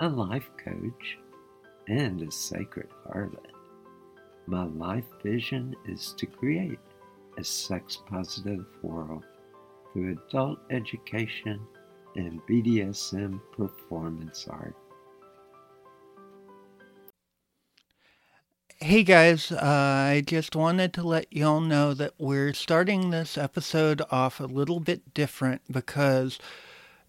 a life coach, and a sacred harlot. My life vision is to create a sex positive world through adult education and BDSM performance art. Hey guys, uh, I just wanted to let y'all know that we're starting this episode off a little bit different because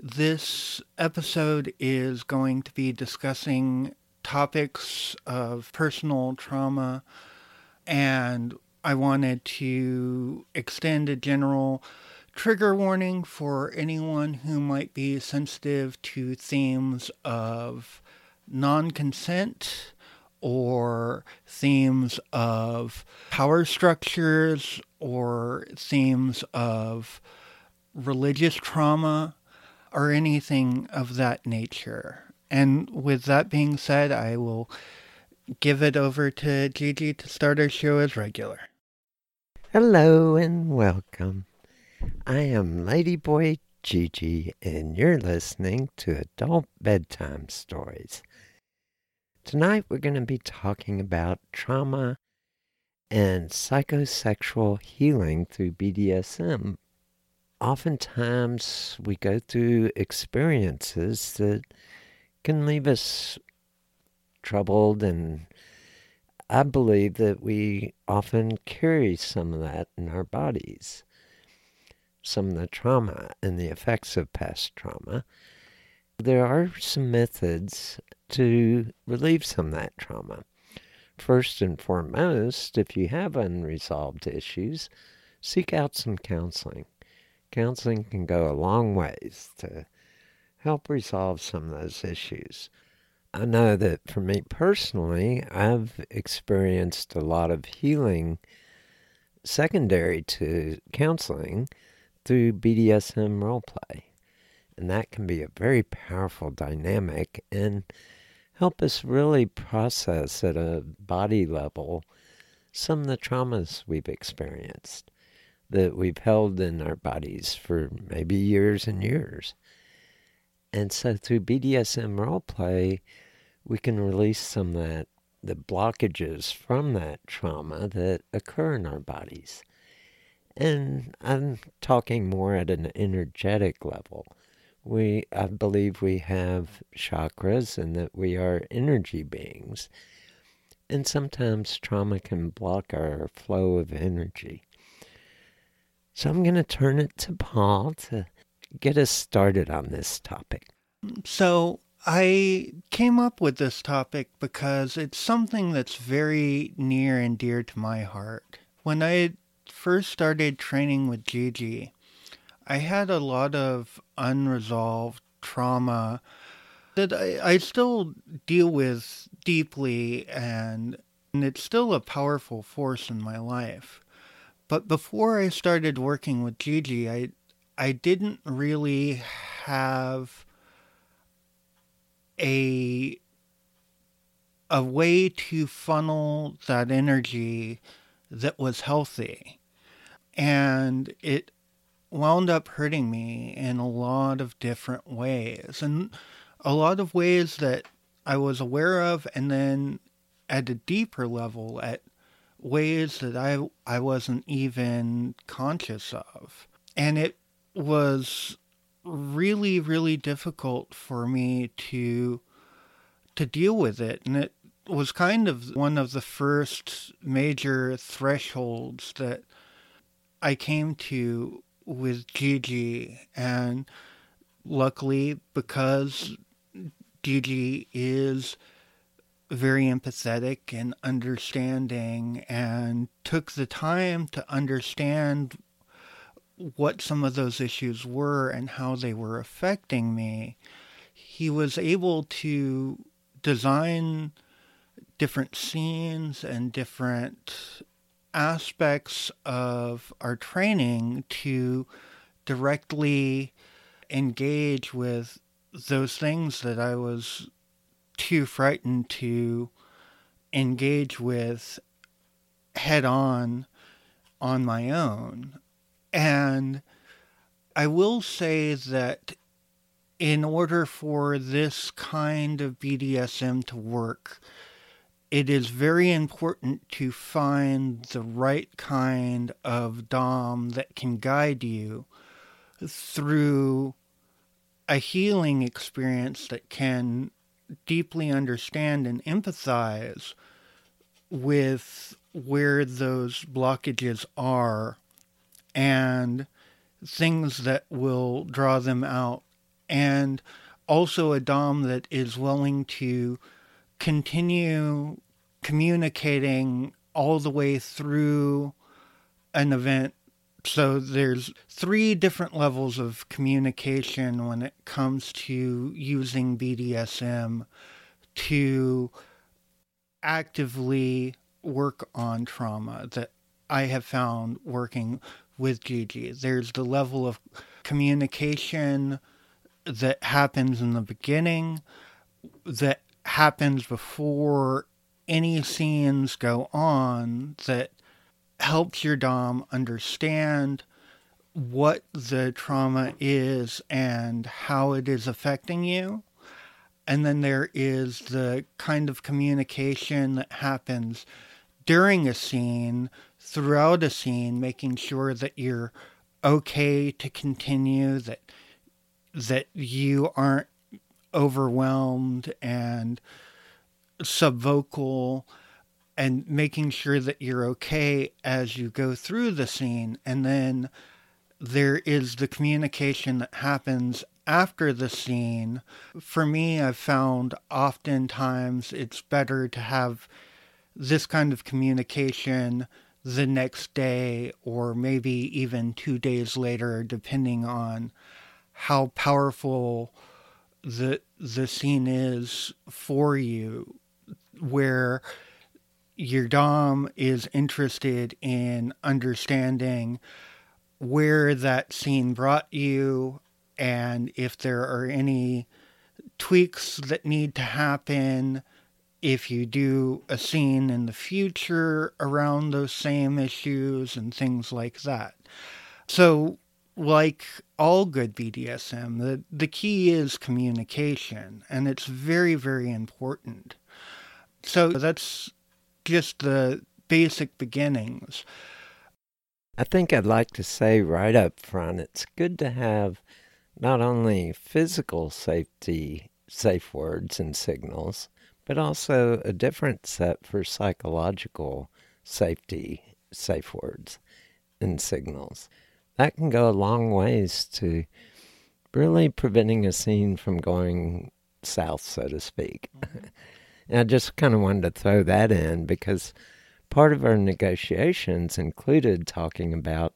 this episode is going to be discussing topics of personal trauma, and I wanted to extend a general trigger warning for anyone who might be sensitive to themes of non consent or themes of power structures or themes of religious trauma or anything of that nature. And with that being said, I will give it over to Gigi to start our show as regular. Hello and welcome. I am Ladyboy Gigi, and you're listening to Adult Bedtime Stories. Tonight we're going to be talking about trauma and psychosexual healing through BDSM oftentimes we go through experiences that can leave us troubled and I believe that we often carry some of that in our bodies, some of the trauma and the effects of past trauma. There are some methods to relieve some of that trauma. First and foremost, if you have unresolved issues, seek out some counseling counseling can go a long ways to help resolve some of those issues. I know that for me personally, I've experienced a lot of healing secondary to counseling through BDSM roleplay. And that can be a very powerful dynamic and help us really process at a body level some of the traumas we've experienced that we've held in our bodies for maybe years and years. And so through BDSM role play, we can release some of that, the blockages from that trauma that occur in our bodies. And I'm talking more at an energetic level. We, I believe we have chakras and that we are energy beings. And sometimes trauma can block our flow of energy. So I'm going to turn it to Paul to get us started on this topic. So I came up with this topic because it's something that's very near and dear to my heart. When I first started training with Gigi, I had a lot of unresolved trauma that I, I still deal with deeply, and, and it's still a powerful force in my life. But before I started working with Gigi, I I didn't really have a a way to funnel that energy that was healthy. And it wound up hurting me in a lot of different ways. And a lot of ways that I was aware of, and then at a deeper level, at ways that I I wasn't even conscious of. And it was really really difficult for me to to deal with it and it was kind of one of the first major thresholds that I came to with Gigi and luckily because Gigi is very empathetic and understanding and took the time to understand what some of those issues were and how they were affecting me, he was able to design different scenes and different aspects of our training to directly engage with those things that I was too frightened to engage with head on on my own. And I will say that in order for this kind of BDSM to work, it is very important to find the right kind of Dom that can guide you through a healing experience that can deeply understand and empathize with where those blockages are and things that will draw them out, and also a Dom that is willing to continue communicating all the way through an event. So there's three different levels of communication when it comes to using BDSM to actively work on trauma that I have found working with Gigi. There's the level of communication that happens in the beginning, that happens before any scenes go on, that helps your Dom understand what the trauma is and how it is affecting you. And then there is the kind of communication that happens during a scene throughout a scene, making sure that you're okay to continue, that that you aren't overwhelmed and subvocal and making sure that you're okay as you go through the scene. And then there is the communication that happens after the scene. For me i've found oftentimes it's better to have this kind of communication the next day or maybe even two days later, depending on how powerful the the scene is for you, where your dom is interested in understanding where that scene brought you and if there are any tweaks that need to happen if you do a scene in the future around those same issues and things like that. So, like all good BDSM, the, the key is communication, and it's very, very important. So that's just the basic beginnings. I think I'd like to say right up front it's good to have not only physical safety safe words and signals, but also a different set for psychological safety safe words and signals. That can go a long ways to really preventing a scene from going south, so to speak. Mm-hmm. And I just kind of wanted to throw that in because part of our negotiations included talking about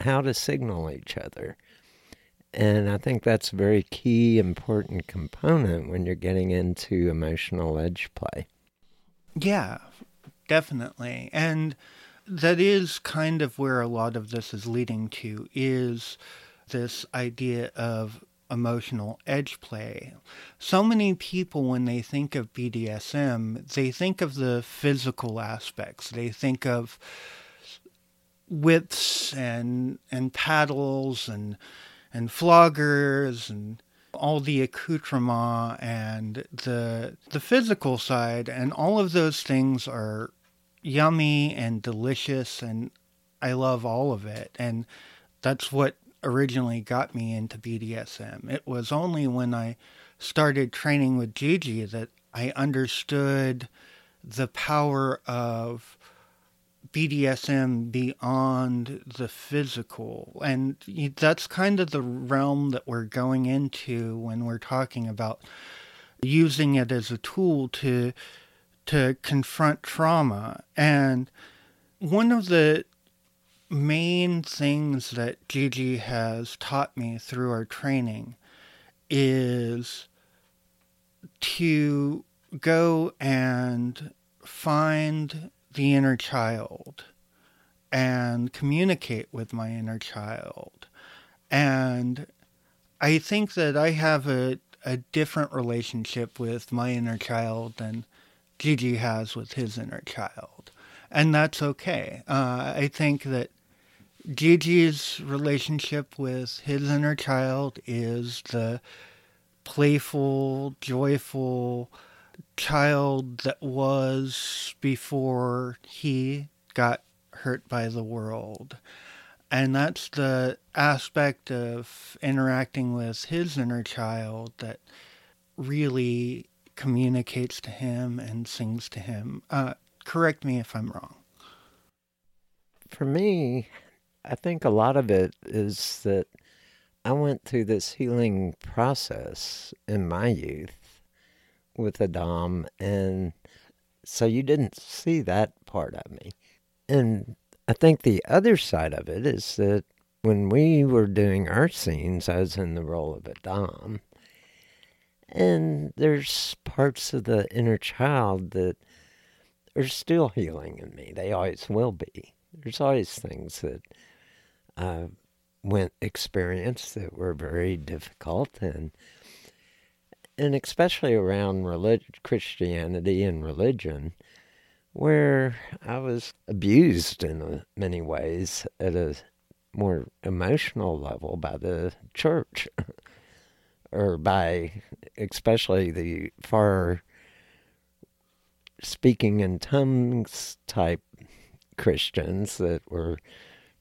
how to signal each other. And I think that's a very key, important component when you're getting into emotional edge play. Yeah, definitely. And that is kind of where a lot of this is leading to is this idea of emotional edge play. So many people, when they think of BDSM, they think of the physical aspects. They think of whips and and paddles and and floggers and all the accoutrement and the the physical side and all of those things are yummy and delicious and I love all of it and that's what originally got me into BDSM. It was only when I started training with Gigi that I understood the power of BDSM beyond the physical. And that's kind of the realm that we're going into when we're talking about using it as a tool to to confront trauma. And one of the main things that Gigi has taught me through our training is to go and find the inner child and communicate with my inner child. And I think that I have a, a different relationship with my inner child than Gigi has with his inner child. And that's okay. Uh, I think that Gigi's relationship with his inner child is the playful, joyful child that was before he got hurt by the world. And that's the aspect of interacting with his inner child that really communicates to him and sings to him. Uh, correct me if I'm wrong. For me, I think a lot of it is that I went through this healing process in my youth with a Dom, and so you didn't see that part of me. And I think the other side of it is that when we were doing our scenes, I was in the role of a Dom. And there's parts of the inner child that are still healing in me. They always will be. There's always things that I went experienced that were very difficult and and especially around religion, Christianity and religion, where I was abused in many ways at a more emotional level by the church. or by especially the far speaking in tongues type Christians that were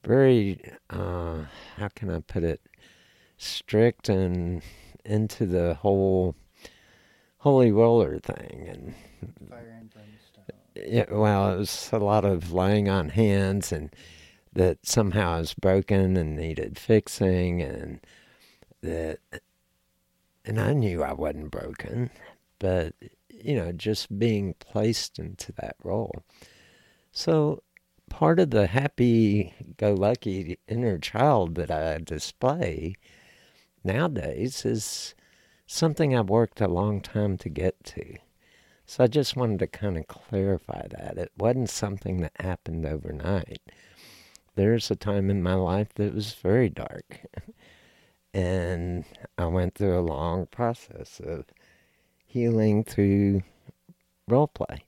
very, uh, how can I put it, strict and into the whole holy roller thing and fire and Yeah, well, it was a lot of laying on hands and that somehow was broken and needed fixing and that and I knew I wasn't broken, but you know, just being placed into that role. So part of the happy go lucky inner child that I display nowadays is something I've worked a long time to get to. So I just wanted to kind of clarify that. It wasn't something that happened overnight. There's a time in my life that was very dark. And I went through a long process of healing through role play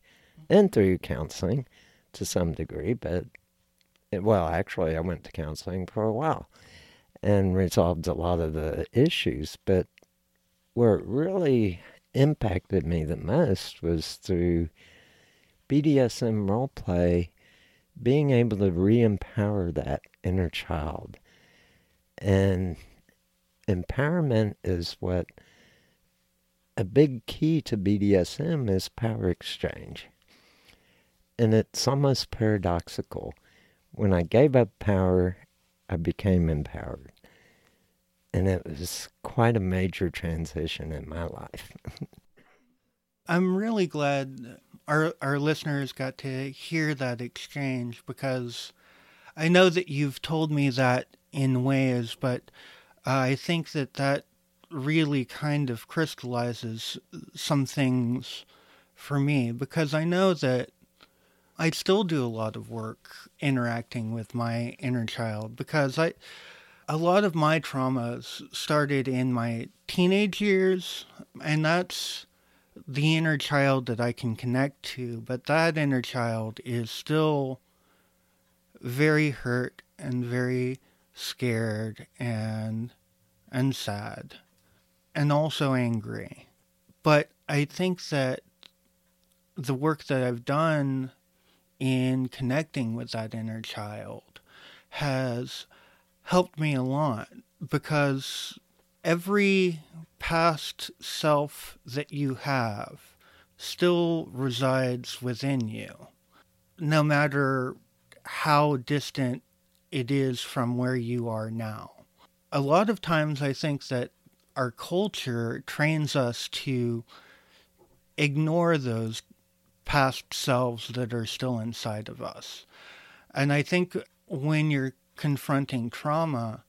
and through counseling to some degree, but it, well, actually, I went to counseling for a while. and resolved a lot of the issues. But where it really impacted me the most was through BDSM role play, being able to re empower that inner child. And empowerment is what a big key to BDSM is power exchange. And it's almost paradoxical. When I gave up power, I became empowered. And it was quite a major transition in my life. I'm really glad our our listeners got to hear that exchange because I know that you've told me that in ways, but I think that that really kind of crystallizes some things for me because I know that I still do a lot of work interacting with my inner child because I a lot of my traumas started in my teenage years and that's the inner child that I can connect to, but that inner child is still very hurt and very scared and and sad and also angry. But I think that the work that I've done in connecting with that inner child has helped me a lot because every past self that you have still resides within you, no matter how distant it is from where you are now. A lot of times, I think that our culture trains us to ignore those past selves that are still inside of us. And I think when you're confronting trauma,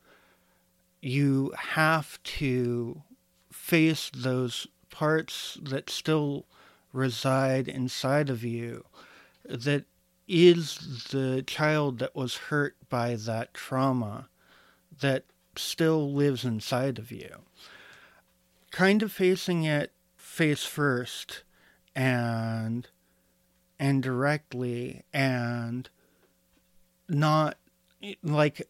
you have to face those parts that still reside inside of you that is the child that was hurt by that trauma that still lives inside of you kind of facing it face first and and directly and not like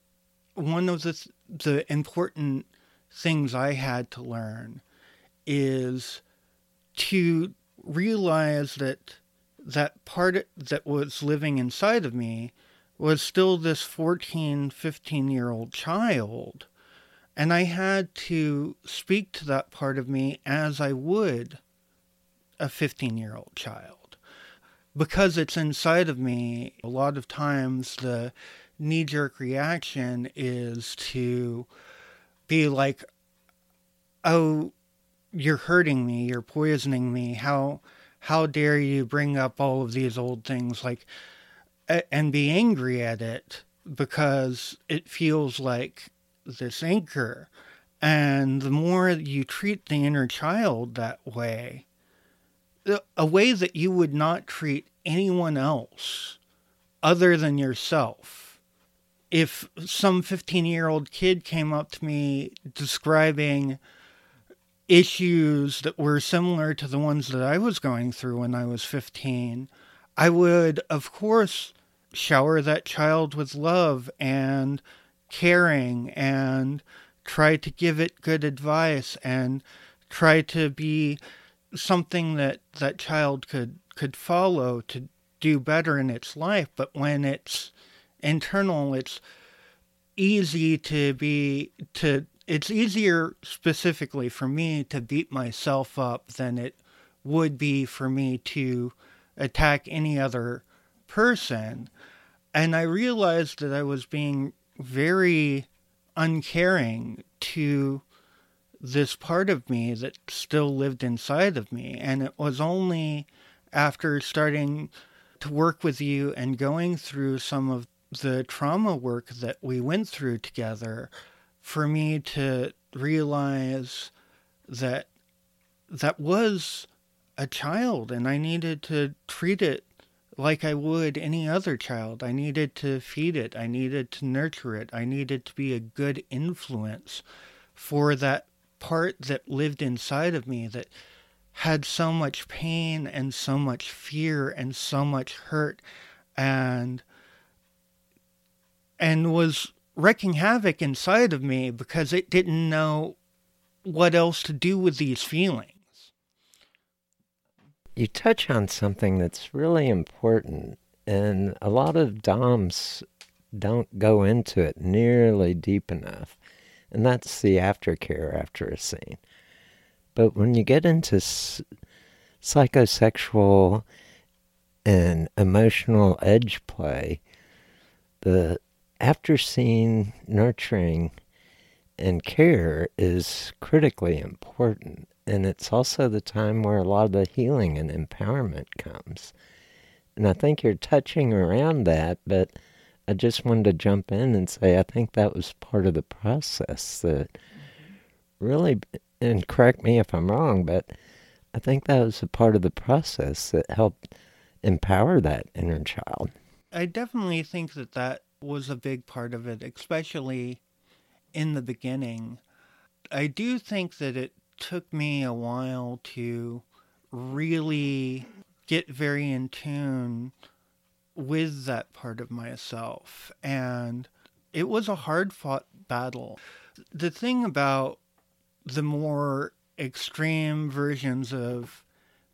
one of the the important things I had to learn is to realize that that part that was living inside of me was still this 14 15 year old child and I had to speak to that part of me as I would a 15 year old child. Because it's inside of me, a lot of times the knee jerk reaction is to be like, oh, you're hurting me, you're poisoning me. How how dare you bring up all of these old things like and be angry at it because it feels like this anchor. And the more you treat the inner child that way, a way that you would not treat anyone else other than yourself. If some 15 year old kid came up to me describing issues that were similar to the ones that I was going through when I was 15, I would, of course, shower that child with love and caring and try to give it good advice and try to be something that that child could could follow to do better in its life but when it's internal it's easy to be to it's easier specifically for me to beat myself up than it would be for me to attack any other person. And i realized that i was being very uncaring to this part of me that still lived inside of me. And it was only after starting to work with you and going through some of the trauma work that we went through together for me to realize that that was a child and I needed to treat it like I would any other child. I needed to feed it, I needed to nurture it, I needed to be a good influence for that part that lived inside of me that had so much pain and so much fear and so much hurt and and was wrecking havoc inside of me because it didn't know what else to do with these feelings. You touch on something that's really important, and a lot of DOMs don't go into it nearly deep enough, and that's the aftercare after a scene. But when you get into s- psychosexual and emotional edge play, the after scene nurturing and care is critically important. And it's also the time where a lot of the healing and empowerment comes. And I think you're touching around that, but I just wanted to jump in and say I think that was part of the process that really, and correct me if I'm wrong, but I think that was a part of the process that helped empower that inner child. I definitely think that that was a big part of it, especially in the beginning. I do think that it took me a while to really get very in tune with that part of myself. And it was a hard fought battle. The thing about the more extreme versions of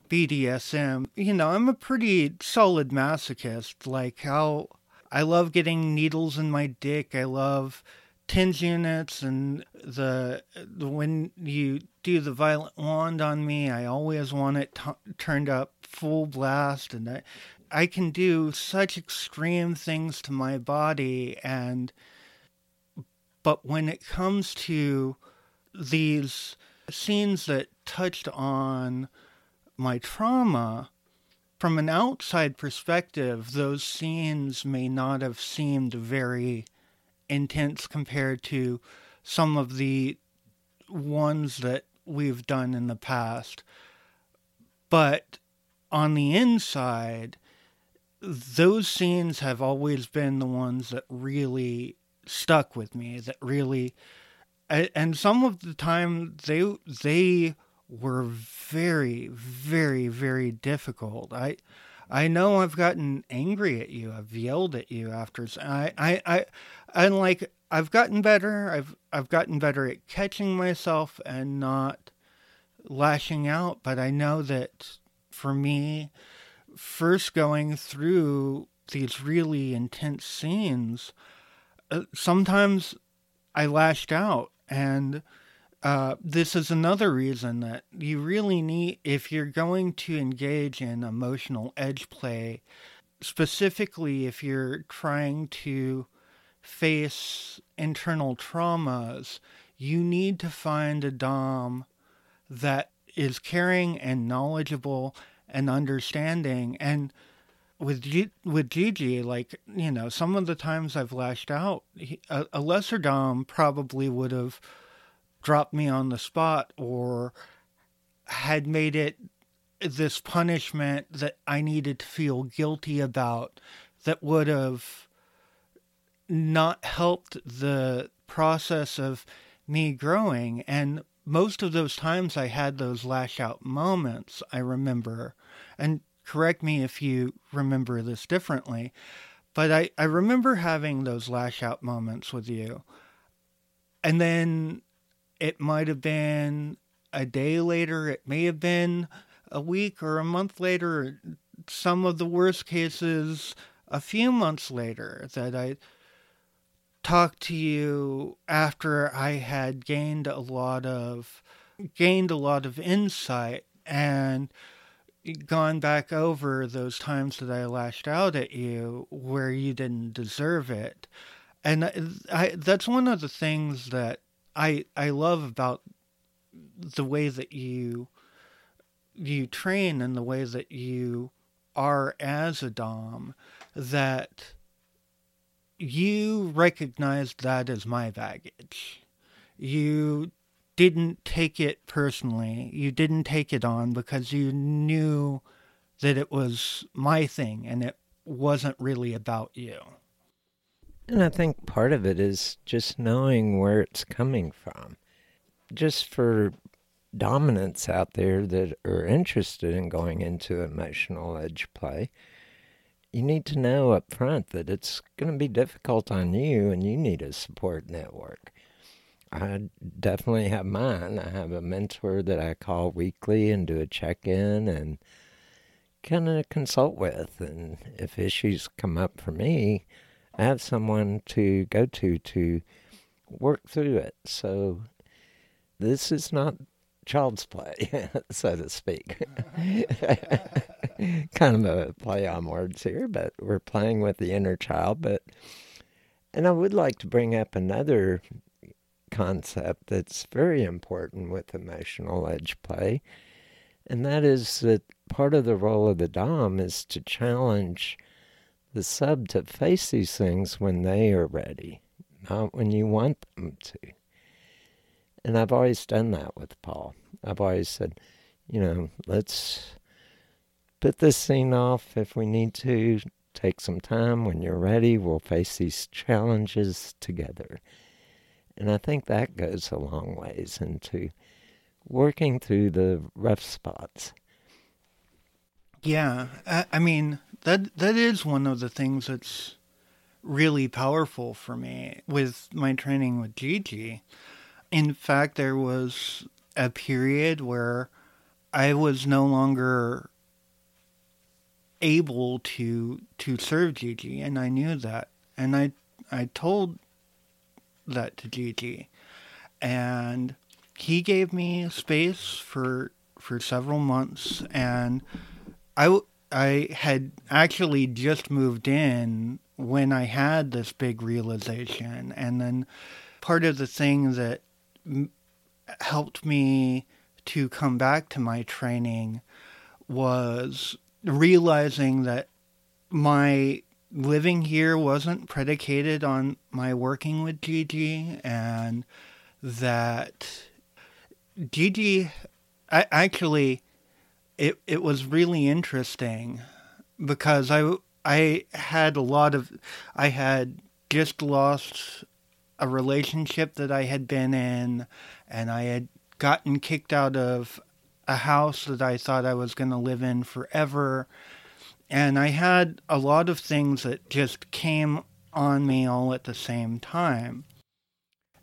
BDSM, you know, I'm a pretty solid masochist. Like how I love getting needles in my dick. I love TENS units and the, the when you do the violet wand on me, I always want it t- turned up full blast, and I, I can do such extreme things to my body, and but when it comes to these scenes that touched on my trauma, from an outside perspective, those scenes may not have seemed very intense compared to some of the ones that we've done in the past. But on the inside, those scenes have always been the ones that really stuck with me, that really and some of the time they they were very, very, very difficult. I, I know I've gotten angry at you. I've yelled at you after. I, I, I, and like I've gotten better. I've, I've gotten better at catching myself and not lashing out. But I know that for me, first going through these really intense scenes, uh, sometimes I lashed out. And uh, this is another reason that you really need, if you're going to engage in emotional edge play, specifically if you're trying to face internal traumas, you need to find a Dom that is caring and knowledgeable and understanding. And with G- with Gigi, like you know, some of the times I've lashed out, he, a, a lesser Dom probably would have dropped me on the spot or had made it this punishment that I needed to feel guilty about that would have not helped the process of me growing. And most of those times I had those lash out moments, I remember. And correct me if you remember this differently, but I, I remember having those lash out moments with you. And then it might have been a day later, it may have been a week or a month later, some of the worst cases a few months later that I talked to you after I had gained a lot of gained a lot of insight and gone back over those times that I lashed out at you where you didn't deserve it. And I, that's one of the things that I I love about the way that you you train and the way that you are as a dom that you recognized that as my baggage. You didn't take it personally. You didn't take it on because you knew that it was my thing and it wasn't really about you. And I think part of it is just knowing where it's coming from. Just for dominants out there that are interested in going into emotional edge play, you need to know up front that it's going to be difficult on you and you need a support network. I definitely have mine. I have a mentor that I call weekly and do a check in and kind of consult with. And if issues come up for me, I have someone to go to to work through it. So this is not child's play, so to speak. kind of a play on words here, but we're playing with the inner child. But and I would like to bring up another concept that's very important with emotional edge play, and that is that part of the role of the Dom is to challenge the sub to face these things when they are ready, not when you want them to. And I've always done that with Paul. I've always said, you know, let's put this scene off if we need to. Take some time. When you're ready, we'll face these challenges together. And I think that goes a long ways into working through the rough spots. Yeah, I, I mean that that is one of the things that's really powerful for me with my training with Gigi. In fact, there was a period where I was no longer able to to serve Gigi, and I knew that, and I I told that to Gigi, and he gave me space for for several months, and I I had actually just moved in when I had this big realization, and then part of the thing that helped me to come back to my training was realizing that my living here wasn't predicated on my working with Gigi and that Gigi I actually it it was really interesting because I I had a lot of I had just lost a relationship that I had been in and I had gotten kicked out of a house that I thought I was going to live in forever. And I had a lot of things that just came on me all at the same time.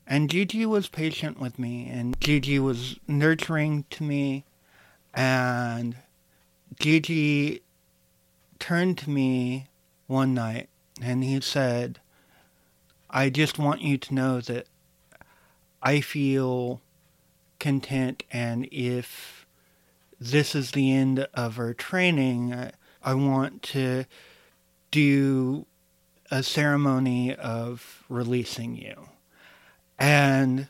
And Gigi was patient with me, and Gigi was nurturing to me. And Gigi turned to me one night and he said, I just want you to know that I feel content, and if this is the end of our training. I want to do a ceremony of releasing you. And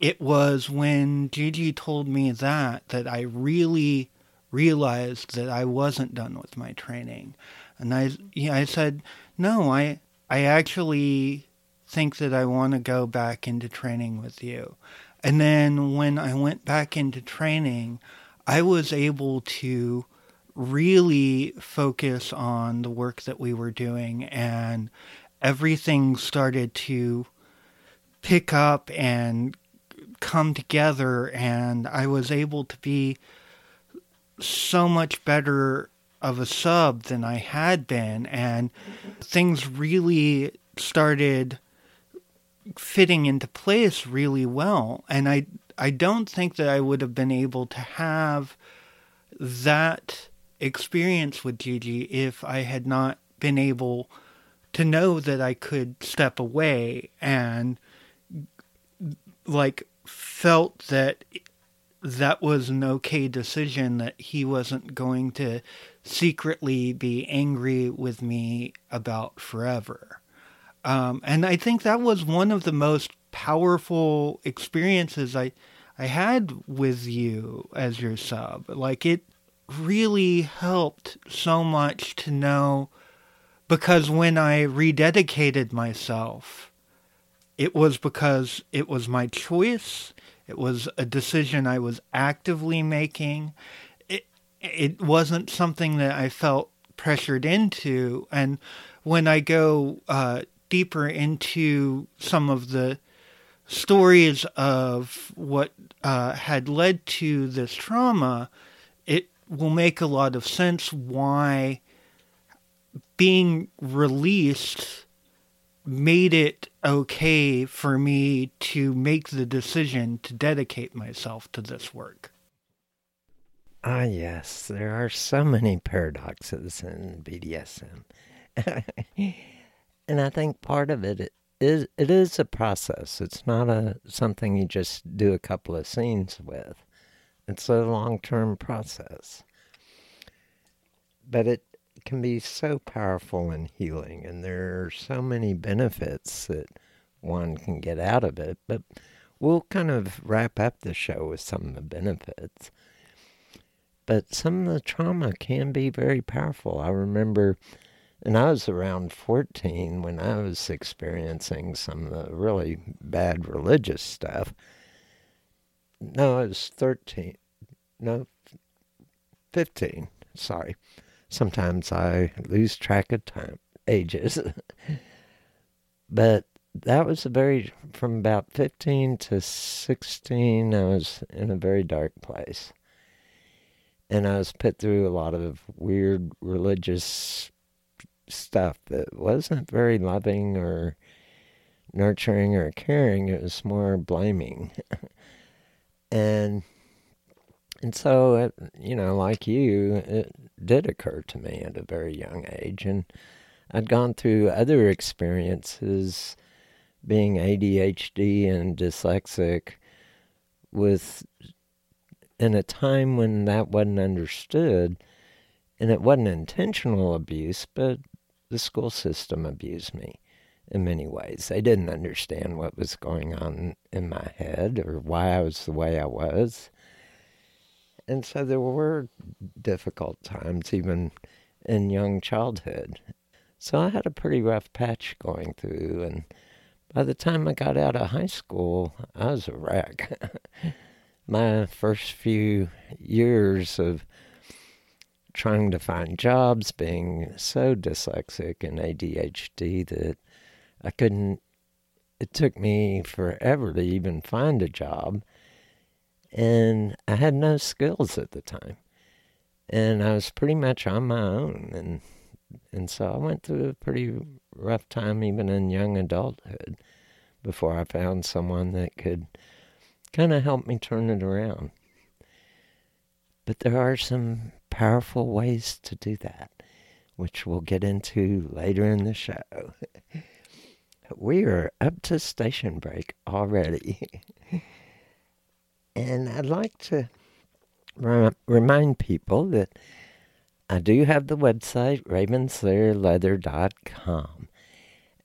it was when Gigi told me that that I really realized that I wasn't done with my training. And I, I said, no, I, I actually think that I want to go back into training with you. And then when I went back into training, I was able to really focus on the work that we were doing and everything started to pick up and come together and I was able to be so much better of a sub than I had been and things really started fitting into place really well and I I don't think that I would have been able to have that experience with Gigi if I had not been able to know that I could step away and like felt that that was an okay decision that he wasn't going to secretly be angry with me about forever. Um, and I think that was one of the most powerful experiences I I had with you as your sub. Like it really helped so much to know because when I rededicated myself, it was because it was my choice. It was a decision I was actively making. It it wasn't something that I felt pressured into. And when I go uh, deeper into some of the stories of what uh, had led to this trauma, it will make a lot of sense why being released made it okay for me to make the decision to dedicate myself to this work. Ah, yes, there are so many paradoxes in BDSM. and I think part of it is it is a process. It's not a something you just do a couple of scenes with. It's a long-term process. But it can be so powerful and healing and there are so many benefits that one can get out of it. But we'll kind of wrap up the show with some of the benefits. But some of the trauma can be very powerful. I remember, and I was around 14 when I was experiencing some of the really bad religious stuff. No, I was 13. No, 15. Sorry. Sometimes I lose track of time, ages. but that was a very, from about 15 to 16, I was in a very dark place and I was put through a lot of weird religious stuff that wasn't very loving or nurturing or caring. It was more blaming. and and so, it, you know, like you, it did occur to me at a very young age. And I'd gone through other experiences being ADHD and dyslexic with in a time when that wasn't understood, and it wasn't intentional abuse, but the school system abused me in many ways. They didn't understand what was going on in my head or why I was the way I was. And so there were difficult times, even in young childhood. So I had a pretty rough patch going through. And by the time I got out of high school, I was a wreck. my first few years of trying to find jobs, being so dyslexic and ADHD that I couldn't, it took me forever to even find a job. And I had no skills at the time. And I was pretty much on my own. And, and so I went through a pretty rough time, even in young adulthood, before I found someone that could kind of help me turn it around. But there are some powerful ways to do that, which we'll get into later in the show. we are up to station break already. and I'd like to remind people that I do have the website, ravenslayerleather.com.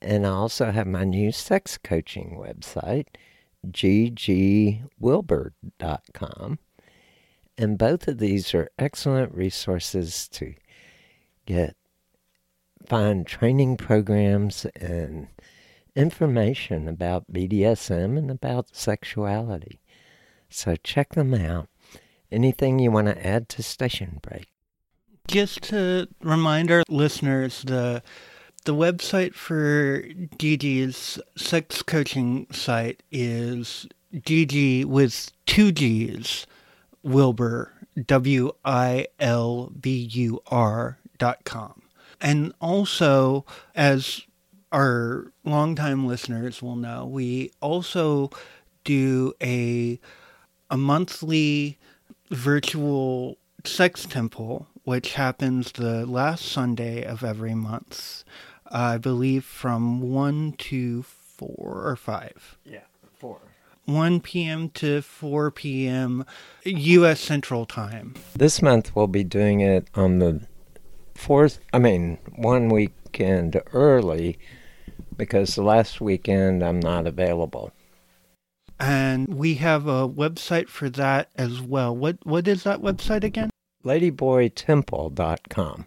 And I also have my new sex coaching website, ggwilbur.com. And both of these are excellent resources to get find training programs and information about BDSM and about sexuality. So check them out. Anything you want to add to Station Break? Just to remind our listeners, the the website for Gigi's sex coaching site is Gigi with two G's, Wilbur, W I L B U R dot com. And also, as our longtime listeners will know, we also do a a monthly virtual sex temple, which happens the last Sunday of every month. I believe from 1 to 4 or 5. Yeah, 4. 1 p.m. to 4 p.m. U.S. Central Time. This month we'll be doing it on the fourth, I mean, one weekend early because the last weekend I'm not available. And we have a website for that as well. What What is that website again? LadyboyTemple.com.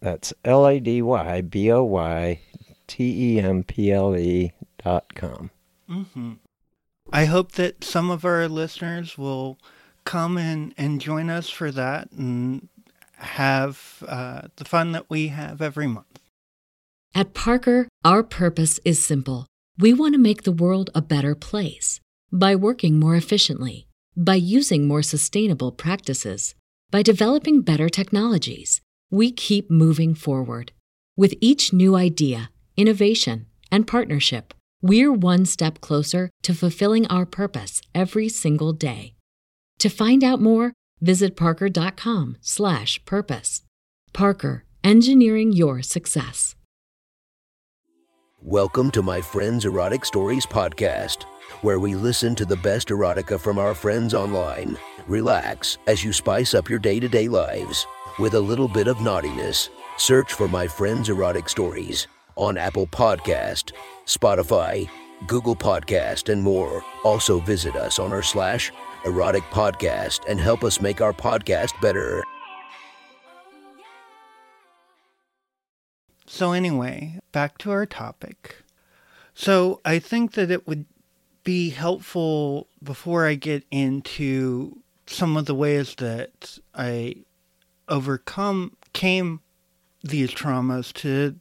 That's L A D Y B O Y T E M P L E dot com. Mm-hmm. I hope that some of our listeners will come and, and join us for that and have uh, the fun that we have every month. At Parker, our purpose is simple. We want to make the world a better place by working more efficiently, by using more sustainable practices, by developing better technologies we keep moving forward. With each new idea, innovation, and partnership, we're one step closer to fulfilling our purpose every single day. To find out more, visit parker.com/purpose. Parker, engineering your success. Welcome to my Friends Erotic Stories podcast, where we listen to the best erotica from our friends online. Relax as you spice up your day-to-day lives with a little bit of naughtiness. Search for my Friends Erotic Stories on Apple Podcast, Spotify, Google Podcast, and more. Also visit us on our slash erotic podcast and help us make our podcast better. So, anyway, back to our topic. So, I think that it would be helpful before I get into some of the ways that I overcome came these traumas to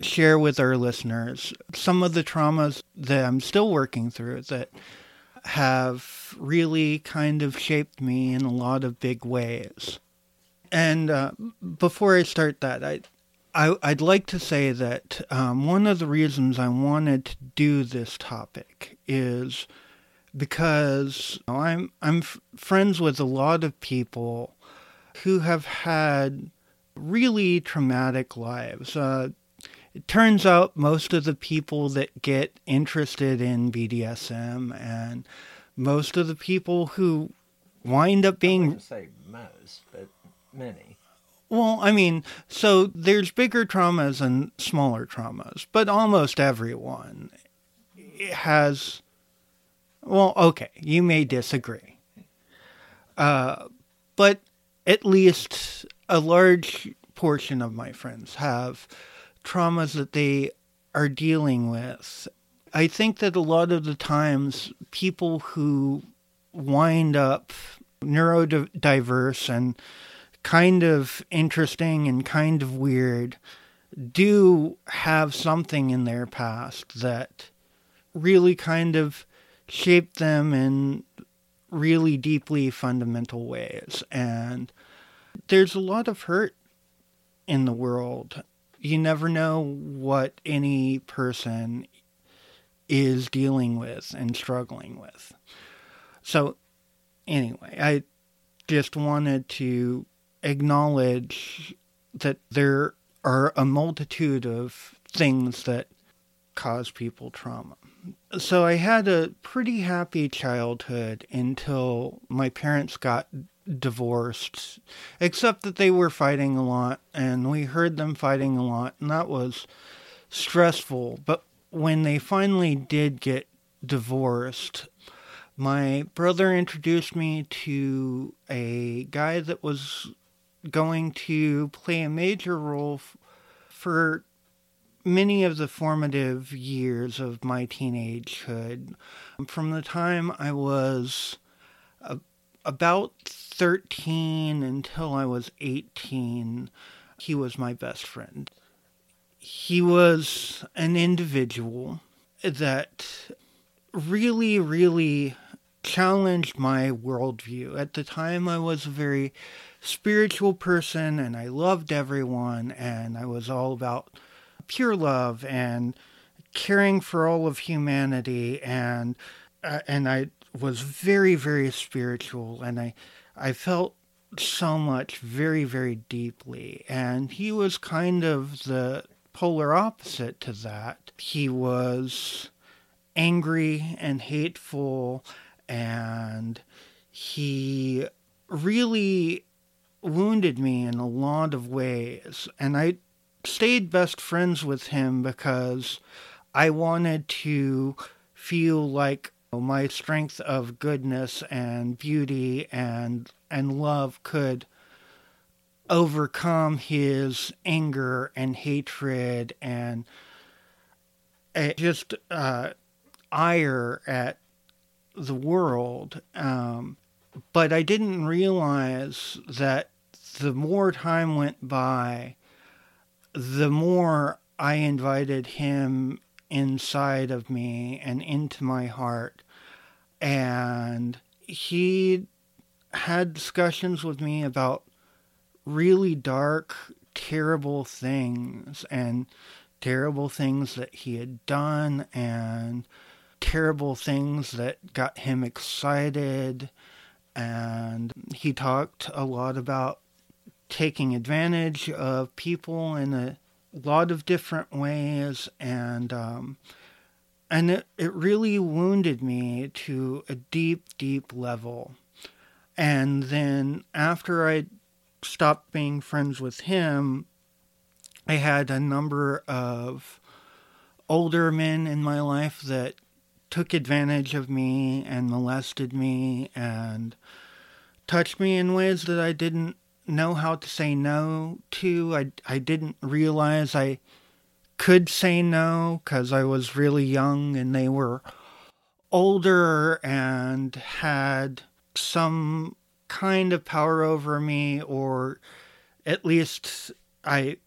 share with our listeners some of the traumas that I'm still working through that have really kind of shaped me in a lot of big ways. And uh, before I start that, I I, would like to say that um, one of the reasons I wanted to do this topic is because I'm I'm f- friends with a lot of people who have had really traumatic lives. Uh, it turns out most of the people that get interested in BDSM and most of the people who wind up being I say most, but many. Well, I mean, so there's bigger traumas and smaller traumas, but almost everyone has. Well, okay, you may disagree. Uh, but at least a large portion of my friends have traumas that they are dealing with. I think that a lot of the times people who wind up neurodiverse and kind of interesting and kind of weird do have something in their past that really kind of shaped them in really deeply fundamental ways. And there's a lot of hurt in the world. You never know what any person is dealing with and struggling with. So, anyway, I just wanted to acknowledge that there are a multitude of things that cause people trauma. So I had a pretty happy childhood until my parents got divorced, except that they were fighting a lot and we heard them fighting a lot, and that was stressful. But when they finally did get divorced, my brother introduced me to a guy that was going to play a major role f- for many of the formative years of my teenagehood. From the time I was about 13 until I was 18, he was my best friend. He was an individual that really, really challenged my worldview. At the time, I was a very spiritual person and I loved everyone and I was all about pure love and caring for all of humanity and uh, and I was very very spiritual and I I felt so much very very deeply and he was kind of the polar opposite to that he was angry and hateful and he really wounded me in a lot of ways. And I stayed best friends with him because I wanted to feel like my strength of goodness and beauty and and love could overcome his anger and hatred and uh, just uh, ire at the world. Um, but I didn't realize that the more time went by, the more I invited him inside of me and into my heart. And he had discussions with me about really dark, terrible things and terrible things that he had done and terrible things that got him excited. And he talked a lot about taking advantage of people in a lot of different ways. And, um, and it, it really wounded me to a deep, deep level. And then after I stopped being friends with him, I had a number of older men in my life that took advantage of me and molested me and touched me in ways that I didn't know how to say no to. I, I didn't realize I could say no because I was really young and they were older and had some kind of power over me, or at least I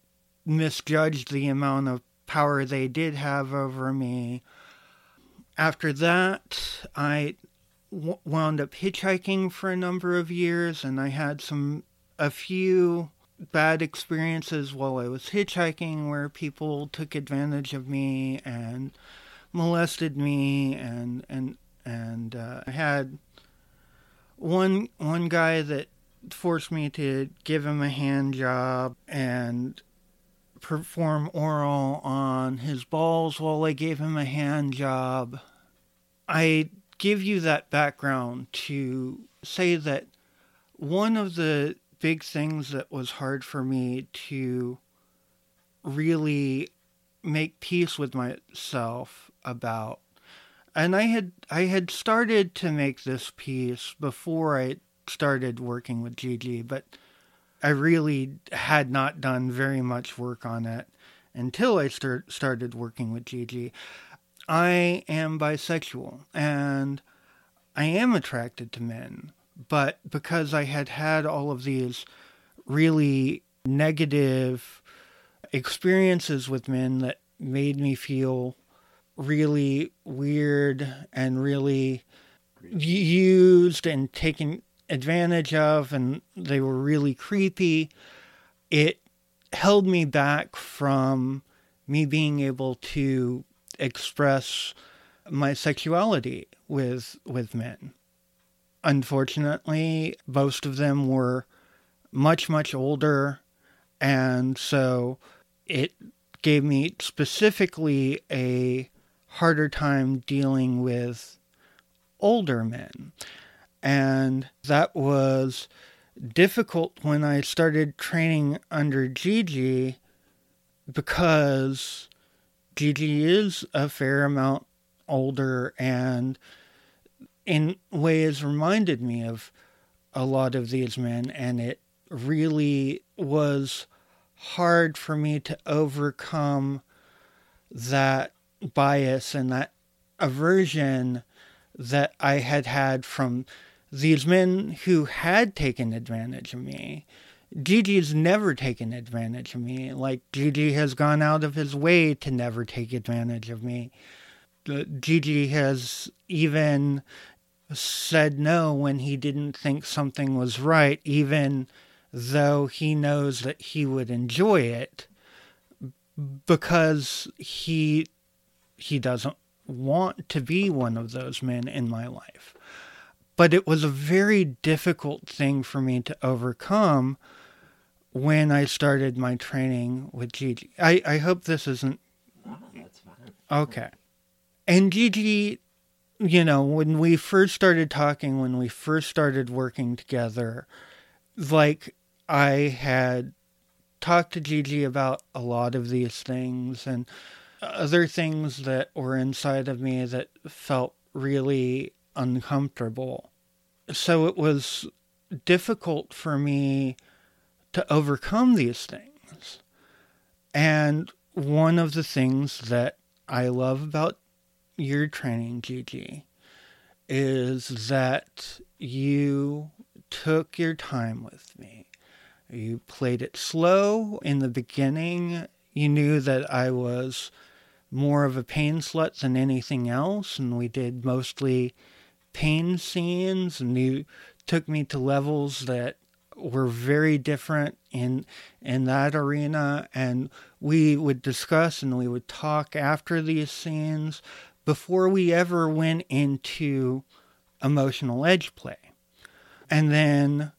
misjudged the amount of power they did have over me. After that, I wound up hitchhiking for a number of years, and I had some a few bad experiences while I was hitchhiking where people took advantage of me and molested me and and and uh, I had one one guy that forced me to give him a hand job and perform oral on his balls while I gave him a hand job. I give you that background to say that one of the big things that was hard for me to really make peace with myself about and I had I had started to make this peace before I started working with Gigi, but I really had not done very much work on it until I start, started working with Gigi. I am bisexual and I am attracted to men, but because I had had all of these really negative experiences with men that made me feel really weird and really used and taken advantage of, and they were really creepy. It held me back from me being able to express my sexuality with with men. Unfortunately, most of them were much much older and so it gave me specifically a harder time dealing with older men. And that was difficult when I started training under Gigi because Gigi is a fair amount older and in ways reminded me of a lot of these men and it really was hard for me to overcome that bias and that aversion that I had had from these men who had taken advantage of me. Gigi's never taken advantage of me. Like, Gigi has gone out of his way to never take advantage of me. Gigi has even said no when he didn't think something was right, even though he knows that he would enjoy it because he he doesn't want to be one of those men in my life. But it was a very difficult thing for me to overcome when I started my training with Gigi. I, I hope this isn't. Uh-huh, that's fine. Okay. And Gigi, you know, when we first started talking, when we first started working together, like I had talked to Gigi about a lot of these things and other things that were inside of me that felt really uncomfortable. So it was difficult for me to overcome these things. And one of the things that I love about your training, Gigi, is that you took your time with me. You played it slow in the beginning. You knew that I was more of a pain slut than anything else, and we did mostly pain scenes, and you took me to levels that were very different in in that arena and we would discuss and we would talk after these scenes before we ever went into emotional edge play and then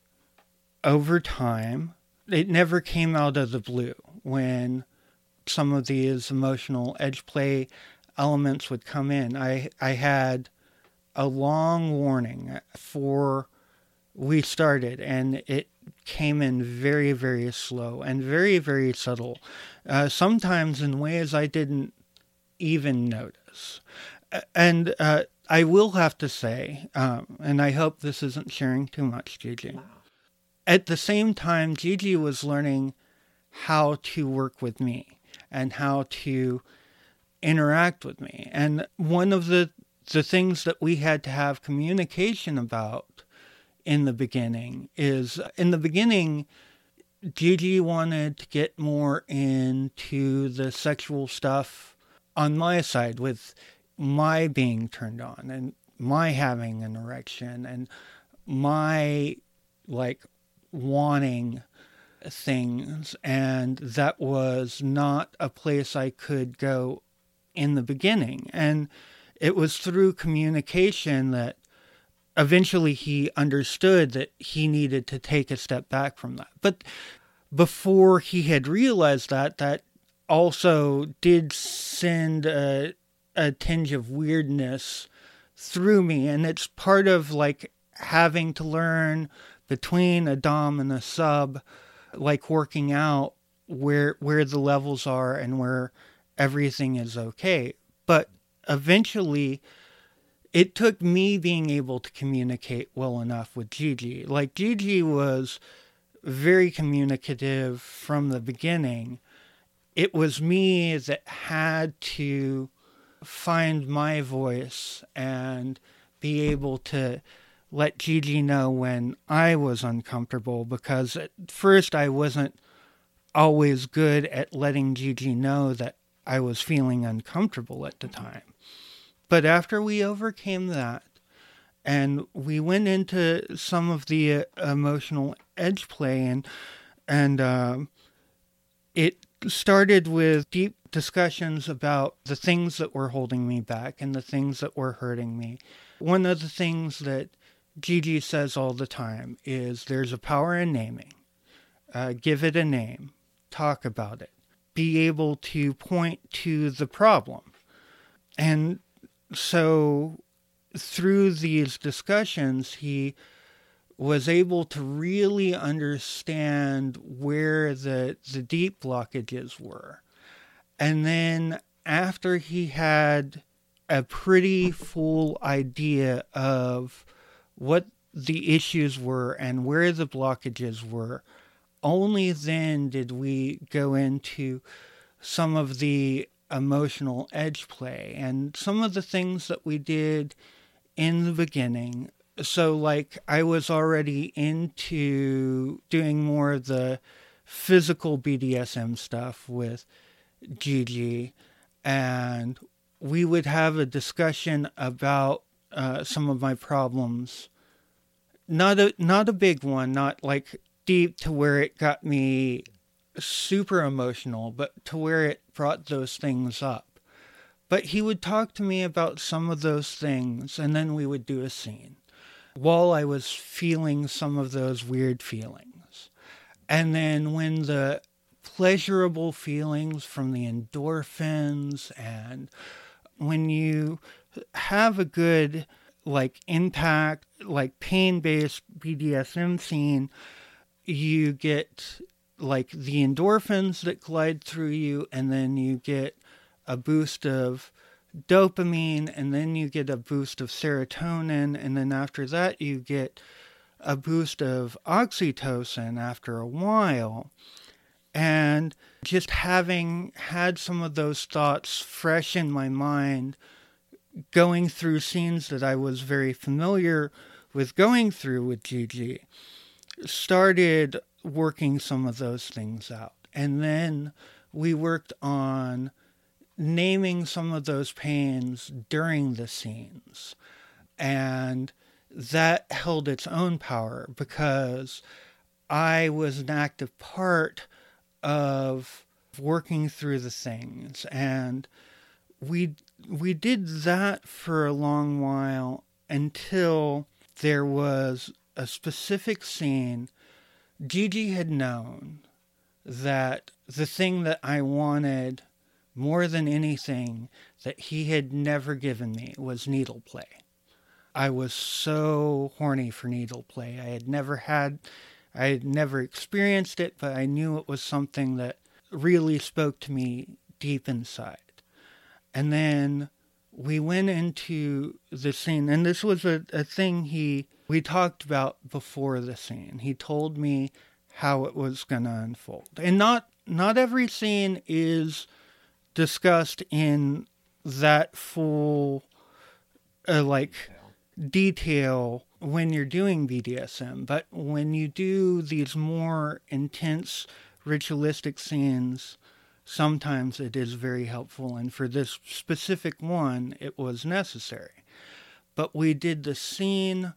over time it never came out of the blue when some of these emotional edge play elements would come in i i had a long warning for we started, and it came in very, very slow and very, very subtle. Uh, sometimes in ways I didn't even notice. And uh, I will have to say, um, and I hope this isn't sharing too much, Gigi. Wow. At the same time, Gigi was learning how to work with me and how to interact with me. And one of the the things that we had to have communication about in the beginning is in the beginning Gigi wanted to get more into the sexual stuff on my side with my being turned on and my having an erection and my like wanting things and that was not a place I could go in the beginning and it was through communication that eventually he understood that he needed to take a step back from that. But before he had realized that, that also did send a, a tinge of weirdness through me. And it's part of like having to learn between a Dom and a sub, like working out where where the levels are and where everything is okay. But eventually it took me being able to communicate well enough with Gigi. Like Gigi was very communicative from the beginning. It was me that had to find my voice and be able to let Gigi know when I was uncomfortable because at first I wasn't always good at letting Gigi know that I was feeling uncomfortable at the time. But after we overcame that, and we went into some of the uh, emotional edge play, and and uh, it started with deep discussions about the things that were holding me back and the things that were hurting me. One of the things that Gigi says all the time is there's a power in naming. Uh, give it a name, talk about it, be able to point to the problem. And so through these discussions, he was able to really understand where the the deep blockages were. And then after he had a pretty full idea of what the issues were and where the blockages were, only then did we go into some of the emotional edge play and some of the things that we did in the beginning. So, like, I was already into doing more of the physical BDSM stuff with Gigi, and we would have a discussion about uh, some of my problems. Not a not a big one, not like deep to where it got me super emotional, but to where it brought those things up. But he would talk to me about some of those things, and then we would do a scene while I was feeling some of those weird feelings. And then when the pleasurable feelings from the endorphins and when you have a good like impact like pain-based BDSM scene you get like the endorphins that glide through you, and then you get a boost of dopamine, and then you get a boost of serotonin, and then after that, you get a boost of oxytocin after a while. And just having had some of those thoughts fresh in my mind, going through scenes that I was very familiar with going through with Gigi, started working some of those things out. And then we worked on naming some of those pains during the scenes. And that held its own power because I was an active part of working through the things and we we did that for a long while until there was a specific scene Gigi had known that the thing that I wanted more than anything that he had never given me was needle play. I was so horny for needle play. I had never had, I had never experienced it, but I knew it was something that really spoke to me deep inside. And then we went into the scene, and this was a, a thing he we talked about before the scene. He told me how it was going to unfold, and not not every scene is discussed in that full uh, like detail when you're doing BDSM, but when you do these more intense ritualistic scenes, sometimes it is very helpful. And for this specific one, it was necessary. But we did the scene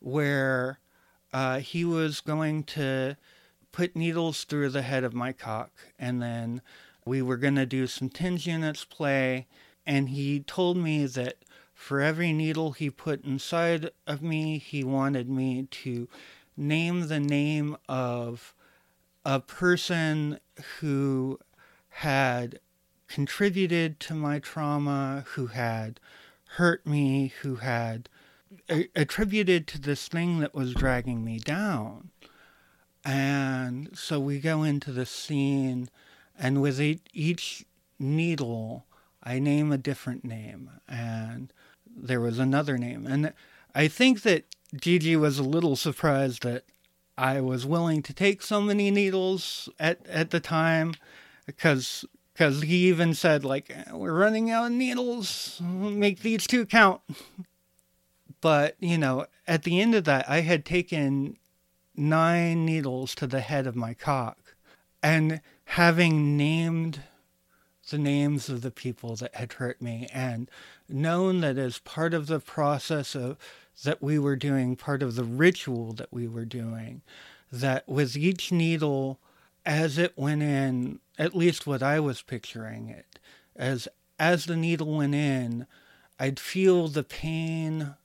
where uh, he was going to put needles through the head of my cock, and then we were going to do some TENS units play. And he told me that for every needle he put inside of me, he wanted me to name the name of a person who had contributed to my trauma, who had hurt me, who had a- attributed to this thing that was dragging me down. And so we go into the scene, and with each needle, I name a different name. And there was another name. And I think that Gigi was a little surprised that I was willing to take so many needles at, at the time because because he even said like eh, we're running out of needles make these two count but you know at the end of that i had taken nine needles to the head of my cock and having named the names of the people that had hurt me and known that as part of the process of that we were doing, part of the ritual that we were doing, that with each needle as it went in, at least what I was picturing it, as as the needle went in, I'd feel the pain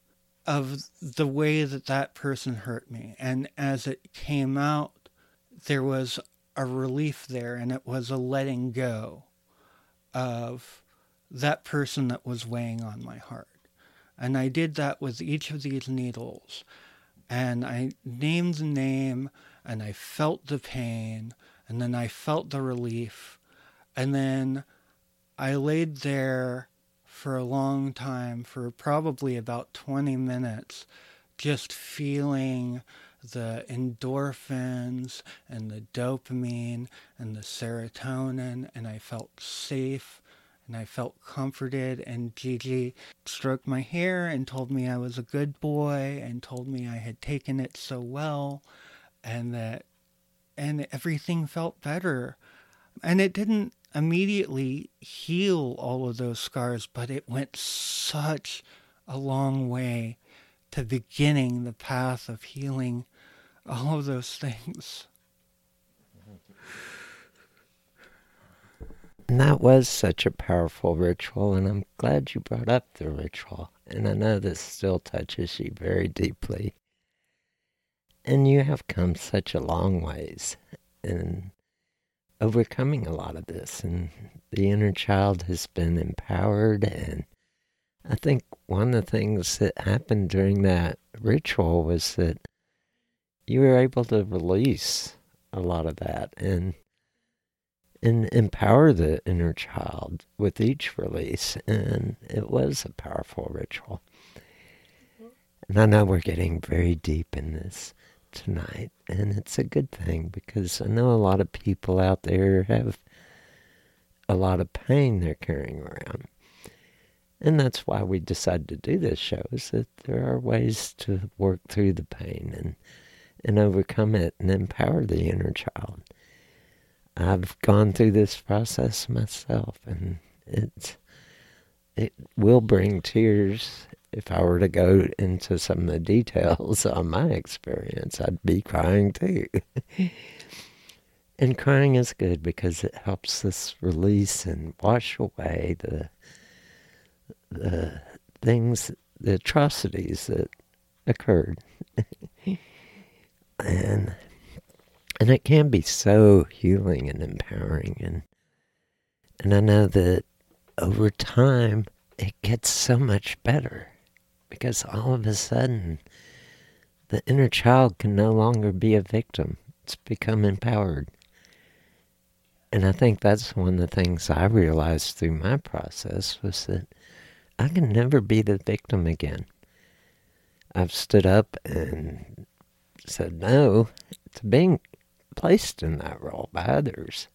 of the way that that person hurt me. And as it came out, there was a relief there, and it was a letting go of that person that was weighing on my heart. And I did that with each of these needles. And I named the name, and I felt the pain, and then I felt the relief. And then I laid there for a long time, for probably about 20 minutes, just feeling the endorphins and the dopamine and the serotonin, and I felt safe and I felt comforted. And Gigi stroked my hair and told me I was a good boy and told me I had taken it so well and that, and everything felt better. And it didn't immediately heal all of those scars, but it went such a long way to beginning the path of healing all of those things. And that was such a powerful ritual, and I'm glad you brought up the ritual. And I know this still touches you very deeply. And you have come such a long ways in overcoming a lot of this. And the inner child has been empowered. And I think one of the things that happened during that ritual was that you were able to release a lot of that. And and empower the inner child with each release. And it was a powerful ritual. And I know we're getting very deep in this tonight, and it's a good thing because I know a lot of people out there have a lot of pain they're carrying around. And that's why we decided to do this show, is that there are ways to work through the pain and, and overcome it and empower the inner child. I've gone through this process myself, and it's it will bring tears if I were to go into some of the details on my experience, I'd be crying too. and crying is good because it helps us release and wash away the the things, the atrocities that occurred. and and it can be so healing and empowering and and I know that over time it gets so much better because all of a sudden the inner child can no longer be a victim. It's become empowered. And I think that's one of the things I realized through my process was that I can never be the victim again. I've stood up and said no to being placed in that role by others.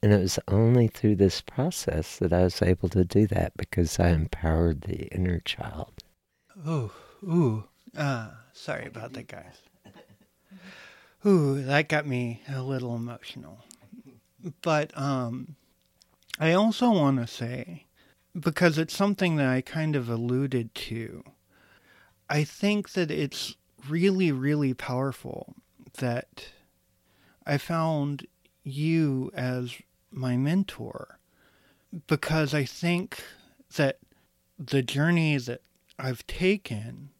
And it was only through this process that I was able to do that because I empowered the inner child. Ooh, ooh. Uh, sorry about that, guys. Ooh, that got me a little emotional. But um, I also want to say, because it's something that I kind of alluded to, I think that it's really, really powerful that I found you as my mentor because I think that the journey that I've taken,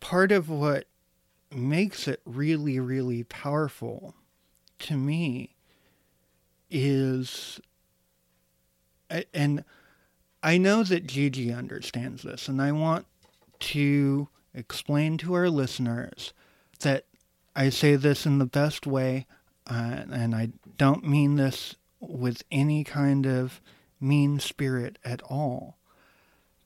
part of what makes it really, really powerful to me is, and I know that Gigi understands this, and I want to explain to our listeners that I say this in the best way, uh, and I don't mean this with any kind of mean spirit at all.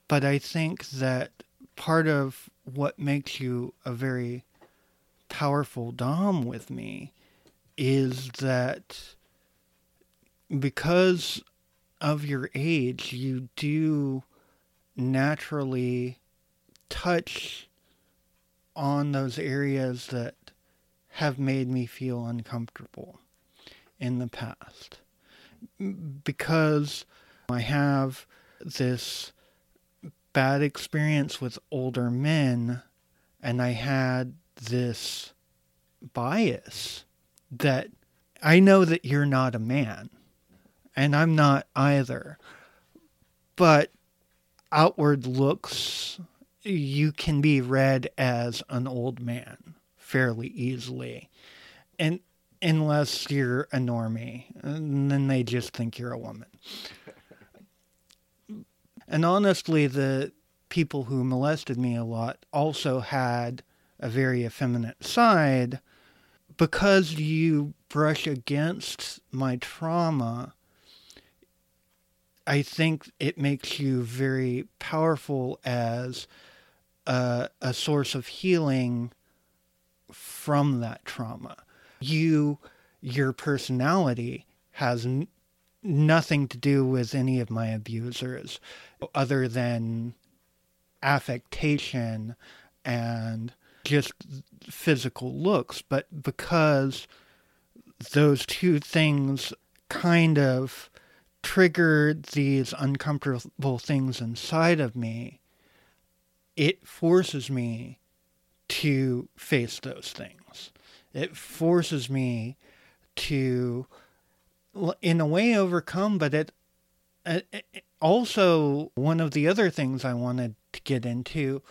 But I think that part of what makes you a very powerful Dom with me is that because of your age, you do naturally touch on those areas that have made me feel uncomfortable in the past. Because I have this bad experience with older men, and I had this bias that I know that you're not a man and I'm not either. But outward looks, you can be read as an old man fairly easily. And unless you're a normie, then they just think you're a woman. and honestly, the people who molested me a lot also had a very effeminate side because you brush against my trauma I think it makes you very powerful as a, a source of healing from that trauma. You, your personality has n- nothing to do with any of my abusers other than affectation and just physical looks. But because those two things kind of triggered these uncomfortable things inside of me, it forces me to face those things. It forces me to, in a way, overcome, but it, it also, one of the other things I wanted to get into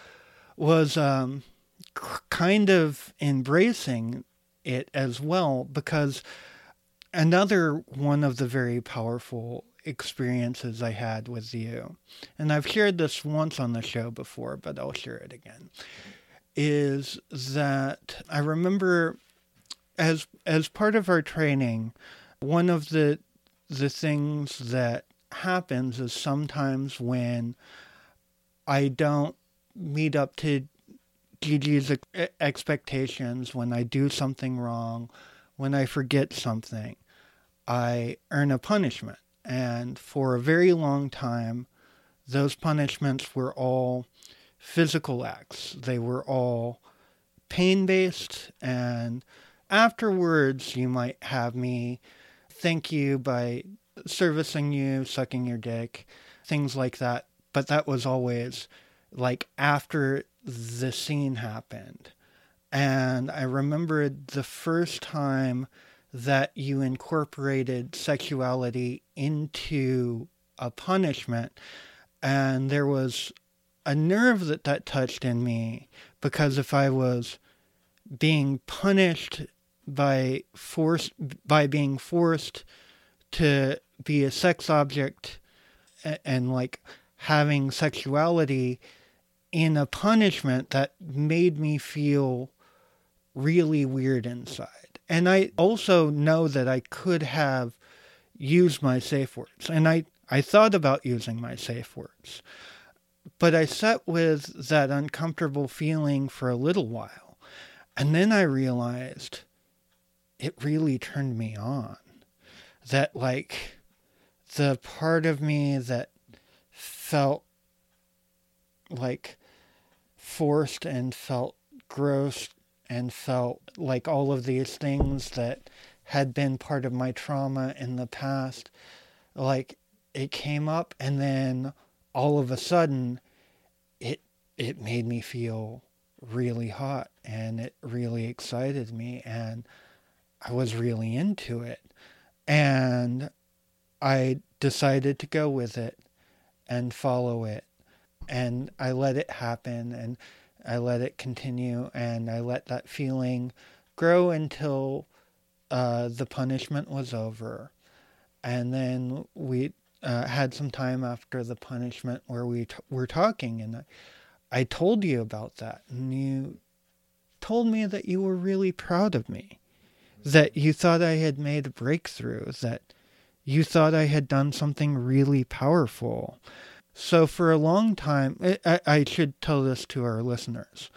was um, kind of embracing it as well because another one of the very powerful experiences I had with you, and I've shared this once on the show before, but I'll share it again, is that I remember as as part of our training, one of the the things that happens is sometimes when I don't meet up to Gigi's expectations, when I do something wrong, when I forget something, I earn a punishment. And for a very long time, those punishments were all physical acts. They were all pain based. And afterwards, you might have me thank you by servicing you, sucking your dick, things like that. But that was always like after the scene happened. And I remembered the first time that you incorporated sexuality into a punishment. And there was a nerve that that touched in me because if I was being punished by forced by being forced to be a sex object and, and like having sexuality in a punishment that made me feel really weird inside. And I also know that I could have used my safe words. And I, I thought about using my safe words. But I sat with that uncomfortable feeling for a little while. And then I realized it really turned me on. That, like, the part of me that felt like forced and felt gross and felt like all of these things that had been part of my trauma in the past like it came up and then all of a sudden it it made me feel really hot and it really excited me and I was really into it and I decided to go with it and follow it. And I let it happen and I let it continue and I let that feeling grow until uh, the punishment was over. And then we uh, had some time after the punishment where we t- were talking and I, I told you about that and you told me that you were really proud of me, that you thought I had made a breakthrough, that you thought I had done something really powerful. So, for a long time, I, I, should tell this to our listeners.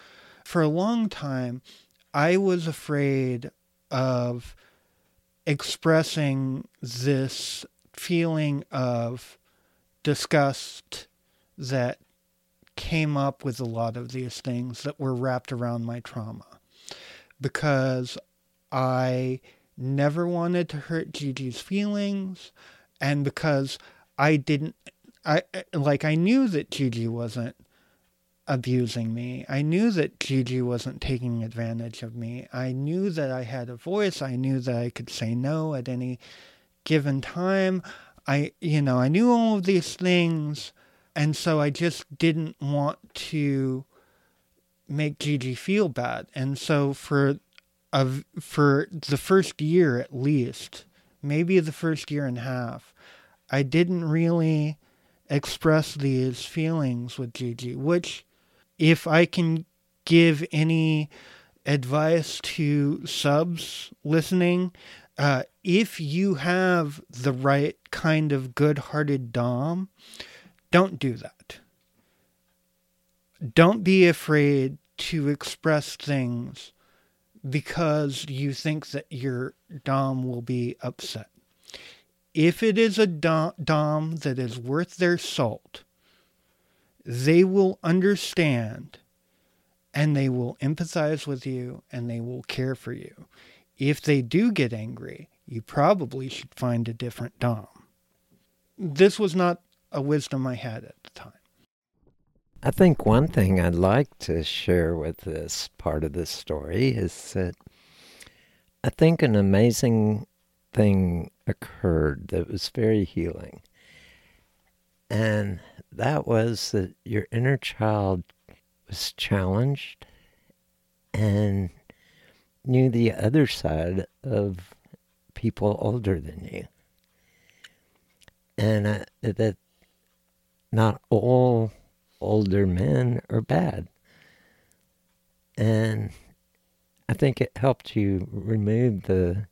For a long time, I was afraid of expressing this feeling of disgust that came up with a lot of these things that were wrapped around my trauma because I never wanted to hurt Gigi's feelings, and because I didn't, I like I knew that Gigi wasn't abusing me. I knew that Gigi wasn't taking advantage of me. I knew that I had a voice. I knew that I could say no at any given time. I, you know, I knew all of these things. And so I just didn't want to make Gigi feel bad. And so for of for the first year at least, maybe the first year and a half, I didn't really express these feelings with Gigi, which if I can give any advice to subs listening, uh, if you have the right kind of good hearted Dom, don't do that. Don't be afraid to express things because you think that your Dom will be upset. If it is a Dom that is worth their salt, they will understand and they will empathize with you and they will care for you. If they do get angry, you probably should find a different Dom. This was not a wisdom I had at the time. I think one thing I'd like to share with this part of the story is that I think an amazing thing occurred that was very healing. And that was that your inner child was challenged and knew the other side of people older than you. And uh, that not all older men are bad. And I think it helped you remove the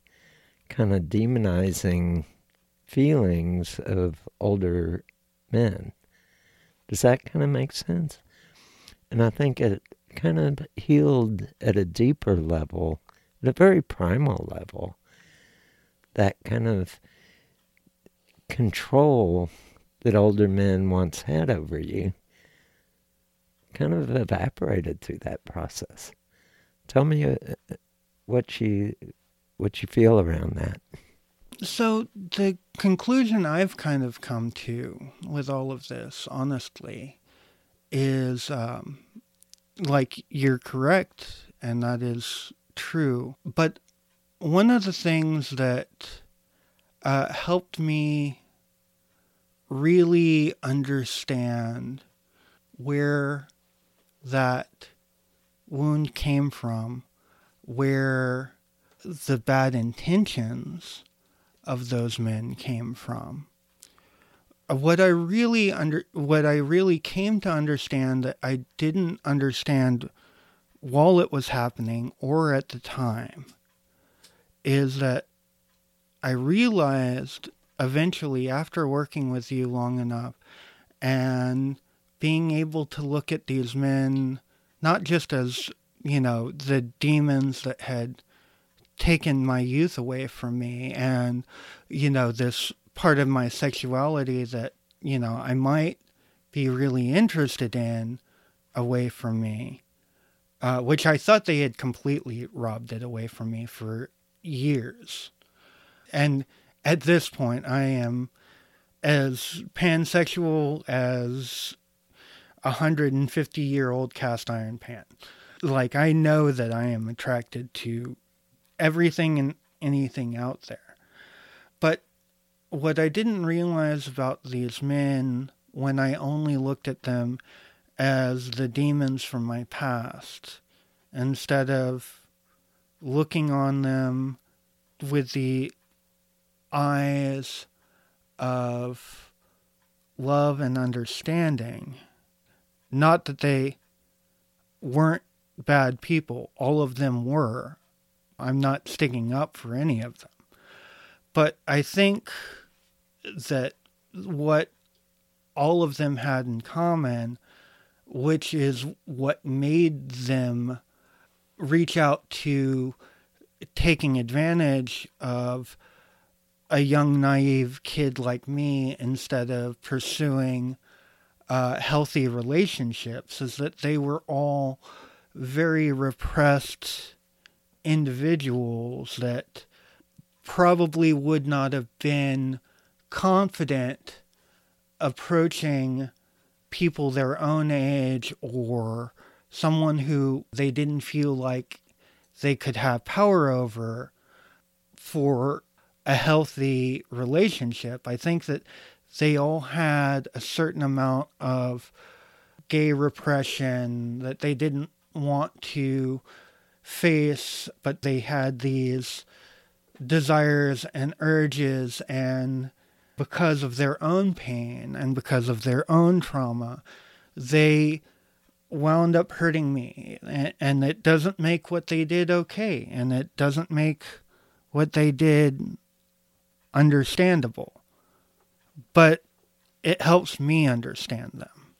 kind of demonizing feelings of older men. Does that kind of make sense? And I think it kind of healed at a deeper level, at a very primal level, that kind of control that older men once had over you kind of evaporated through that process. Tell me uh, what you what you feel around that. So the conclusion I've kind of come to with all of this, honestly, is um, like you're correct, and that is true. But one of the things that uh, helped me really understand where that wound came from, where the bad intentions of those men came from. Uh, what I really under what I really came to understand that I didn't understand while it was happening or at the time is that I realized eventually after working with you long enough and being able to look at these men not just as, you know, the demons that had taken my youth away from me and, you know, this part of my sexuality that, you know, I might be really interested in away from me, uh, which I thought they had completely robbed it away from me for years. And at this point, I am as pansexual as a 150 year old cast iron pan. Like, I know that I am attracted to everything and anything out there. But what I didn't realize about these men when I only looked at them as the demons from my past, instead of looking on them with the eyes of love and understanding. Not that they weren't bad people, all of them were. I'm not sticking up for any of them. But I think that what all of them had in common, which is what made them reach out to taking advantage of a young, naive kid like me instead of pursuing uh, healthy relationships, is that they were all very repressed individuals that probably would not have been confident approaching people their own age or someone who they didn't feel like they could have power over for a healthy relationship. I think that they all had a certain amount of gay repression that they didn't want to face, but they had these desires and urges, and because of their own pain and because of their own trauma, they wound up hurting me. And, it doesn't make what they did okay, and it doesn't make what they did understandable. But it helps me understand them.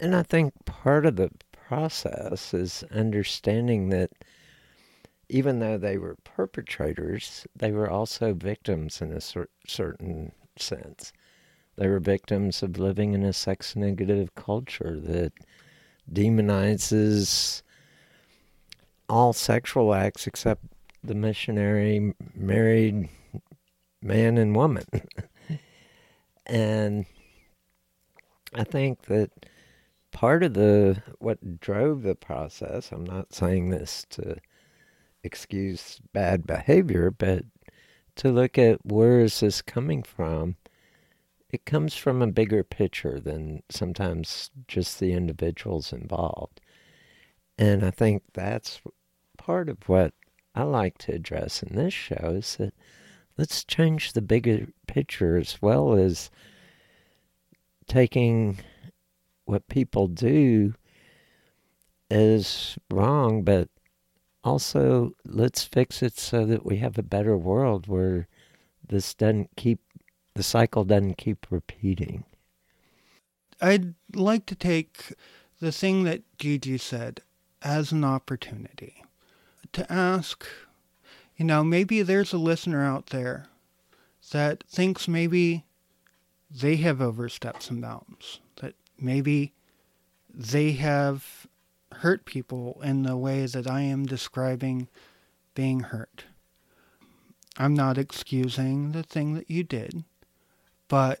And I think part of the process is understanding that even though they were perpetrators, they were also victims in a cer- certain sense. They were victims of living in a sex negative culture that demonizes all sexual acts except the missionary married man and woman. and I think that part of the what drove the process, I'm not saying this to excuse bad behavior, but to look at where is this coming from, it comes from a bigger picture than sometimes just the individuals involved. And I think that's part of what I like to address in this show is that let's change the bigger picture as well as taking what people do is wrong, but also let's fix it so that we have a better world where this doesn't keep the cycle doesn't keep repeating. I'd like to take the thing that Gigi said as an opportunity to ask, you know, maybe there's a listener out there that thinks maybe they have overstepped some bounds maybe they have hurt people in the way that I am describing being hurt. I'm not excusing the thing that you did, but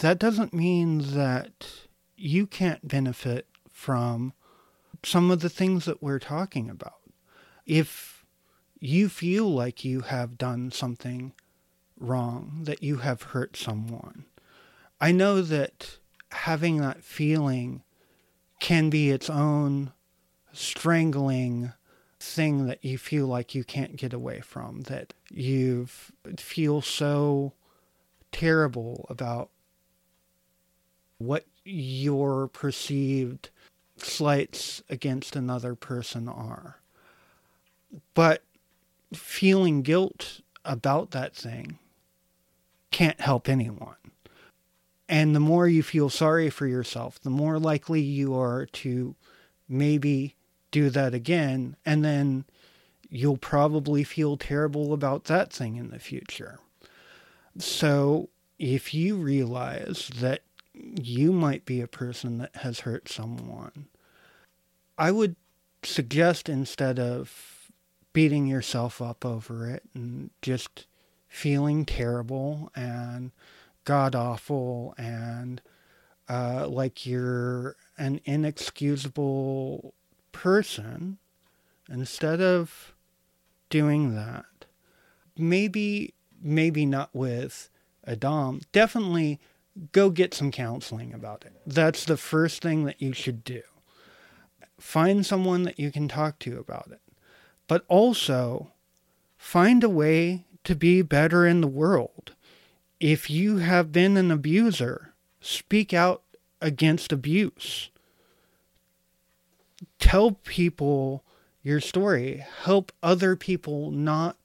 that doesn't mean that you can't benefit from some of the things that we're talking about. If you feel like you have done something wrong, that you have hurt someone, I know that having that feeling can be its own strangling thing that you feel like you can't get away from, that you feel so terrible about what your perceived slights against another person are. But feeling guilt about that thing can't help anyone. And the more you feel sorry for yourself, the more likely you are to maybe do that again. And then you'll probably feel terrible about that thing in the future. So if you realize that you might be a person that has hurt someone, I would suggest instead of beating yourself up over it and just feeling terrible and god awful and uh, like you're an inexcusable person, instead of doing that, maybe maybe not with a dom, definitely go get some counseling about it. That's the first thing that you should do. Find someone that you can talk to about it. But also find a way to be better in the world. If you have been an abuser, speak out against abuse. Tell people your story. Help other people not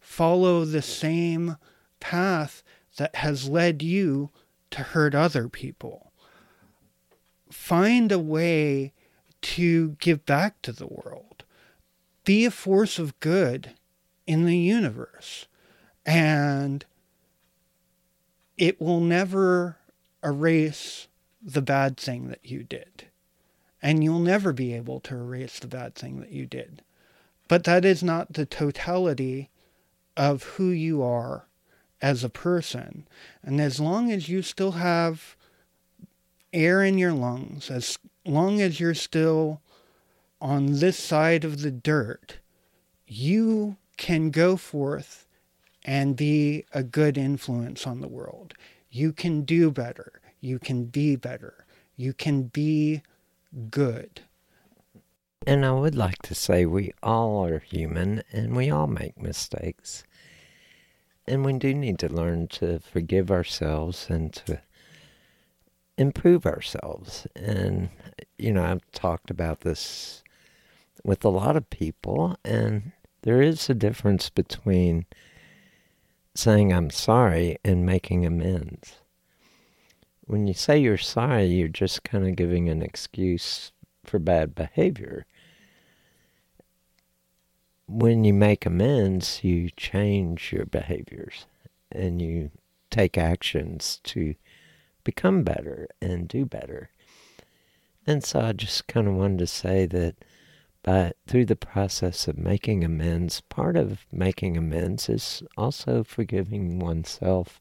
follow the same path that has led you to hurt other people. Find a way to give back to the world. Be a force of good in the universe. And it will never erase the bad thing that you did. And you'll never be able to erase the bad thing that you did. But that is not the totality of who you are as a person. And as long as you still have air in your lungs, as long as you're still on this side of the dirt, you can go forth and be a good influence on the world. You can do better. You can be better. You can be good. And I would like to say we all are human and we all make mistakes. And we do need to learn to forgive ourselves and to improve ourselves. And, you know, I've talked about this with a lot of people, and there is a difference between saying I'm sorry and making amends. When you say you're sorry, you're just kind of giving an excuse for bad behavior when you make amends, you change your behaviors and you take actions to become better and do better. And so I just kind of wanted to say that by through the process of making amends, part of making amends is also forgiving oneself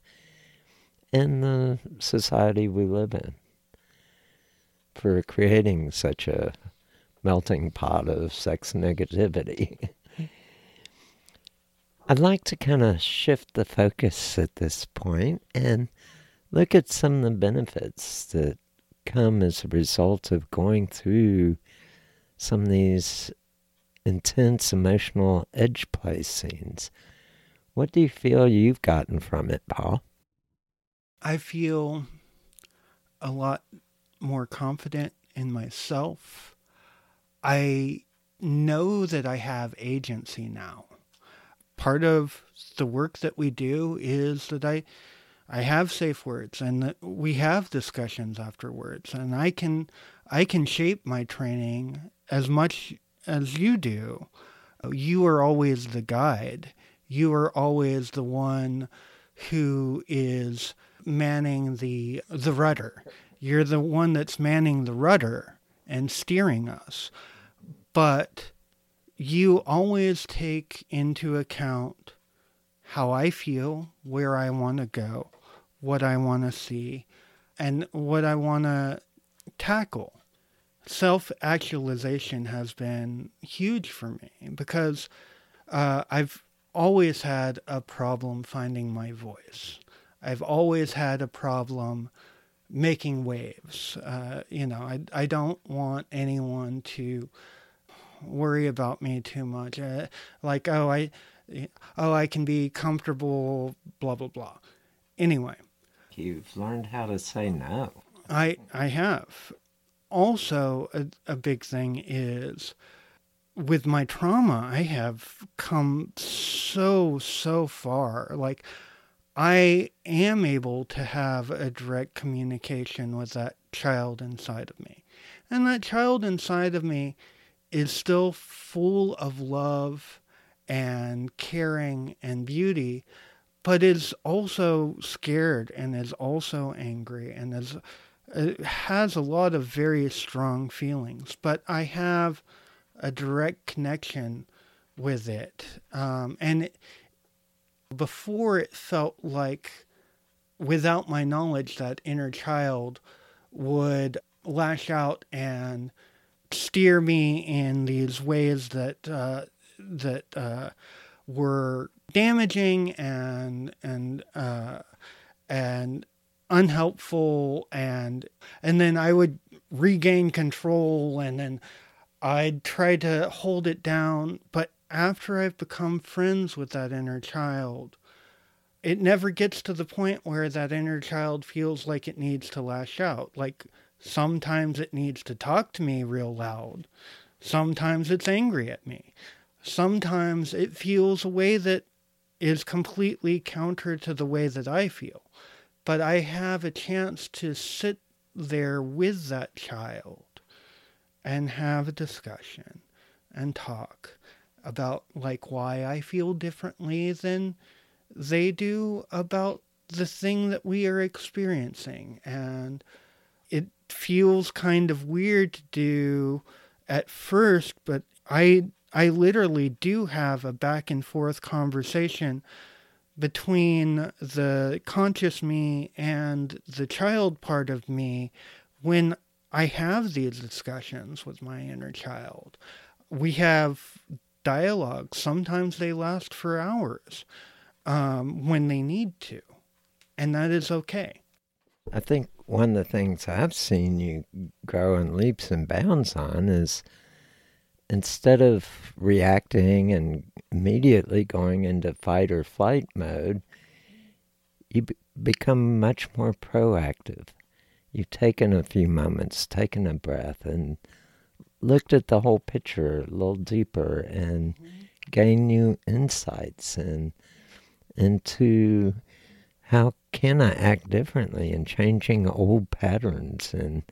in the society we live in for creating such a melting pot of sex negativity. I'd like to kind of shift the focus at this point and look at some of the benefits that come as a result of going through some of these intense emotional edge play scenes. What do you feel you've gotten from it, Paul? I feel a lot more confident in myself. I know that I have agency now part of the work that we do is that I I have safe words and that we have discussions afterwards and I can I can shape my training as much as you do. You are always the guide. You are always the one who is manning the the rudder. You're the one that's manning the rudder and steering us. But you always take into account how I feel, where I want to go, what I want to see, and what I want to tackle. Self actualization has been huge for me because uh, I've always had a problem finding my voice. I've always had a problem making waves. Uh, you know, I, I don't want anyone to worry about me too much. Uh, like, oh, I, oh, I can be comfortable, blah, blah, blah. Anyway. You've learned how to say no. I, I have. Also, a, a big thing is with my trauma, I have come so, so far. Like, I am able to have a direct communication with that child inside of me. And that child inside of me is still full of love and caring and beauty, but is also scared and is also angry and is uh, has a lot of very strong feelings. But I have a direct connection with it, um, and it, before it felt like, without my knowledge, that inner child would lash out and steer me in these ways that uh, that uh, were damaging and and uh, and unhelpful and and then I would regain control and then I'd try to hold it down but after I've become friends with that inner child, it never gets to the point where that inner child feels like it needs to lash out. Like sometimes it needs to talk to me real loud. Sometimes it's angry at me. Sometimes it feels a way that is completely counter to the way that I feel. But I have a chance to sit there with that child and have a discussion and talk about like why I feel differently than they do about the thing that we are experiencing. And it feels kind of weird to do at first but I I literally do have a back and forth conversation between the conscious me and the child part of me when I have these discussions with my inner child. We have dialogues. Sometimes they last for hours um, when they need to, and that is okay. I think one of the things I've seen you grow in leaps and bounds on is instead of reacting and immediately going into fight or flight mode, you b- become much more proactive. You've taken a few moments, taken a breath, and looked at the whole picture a little deeper and mm-hmm. gain new insights and into how can I act differently and changing old patterns and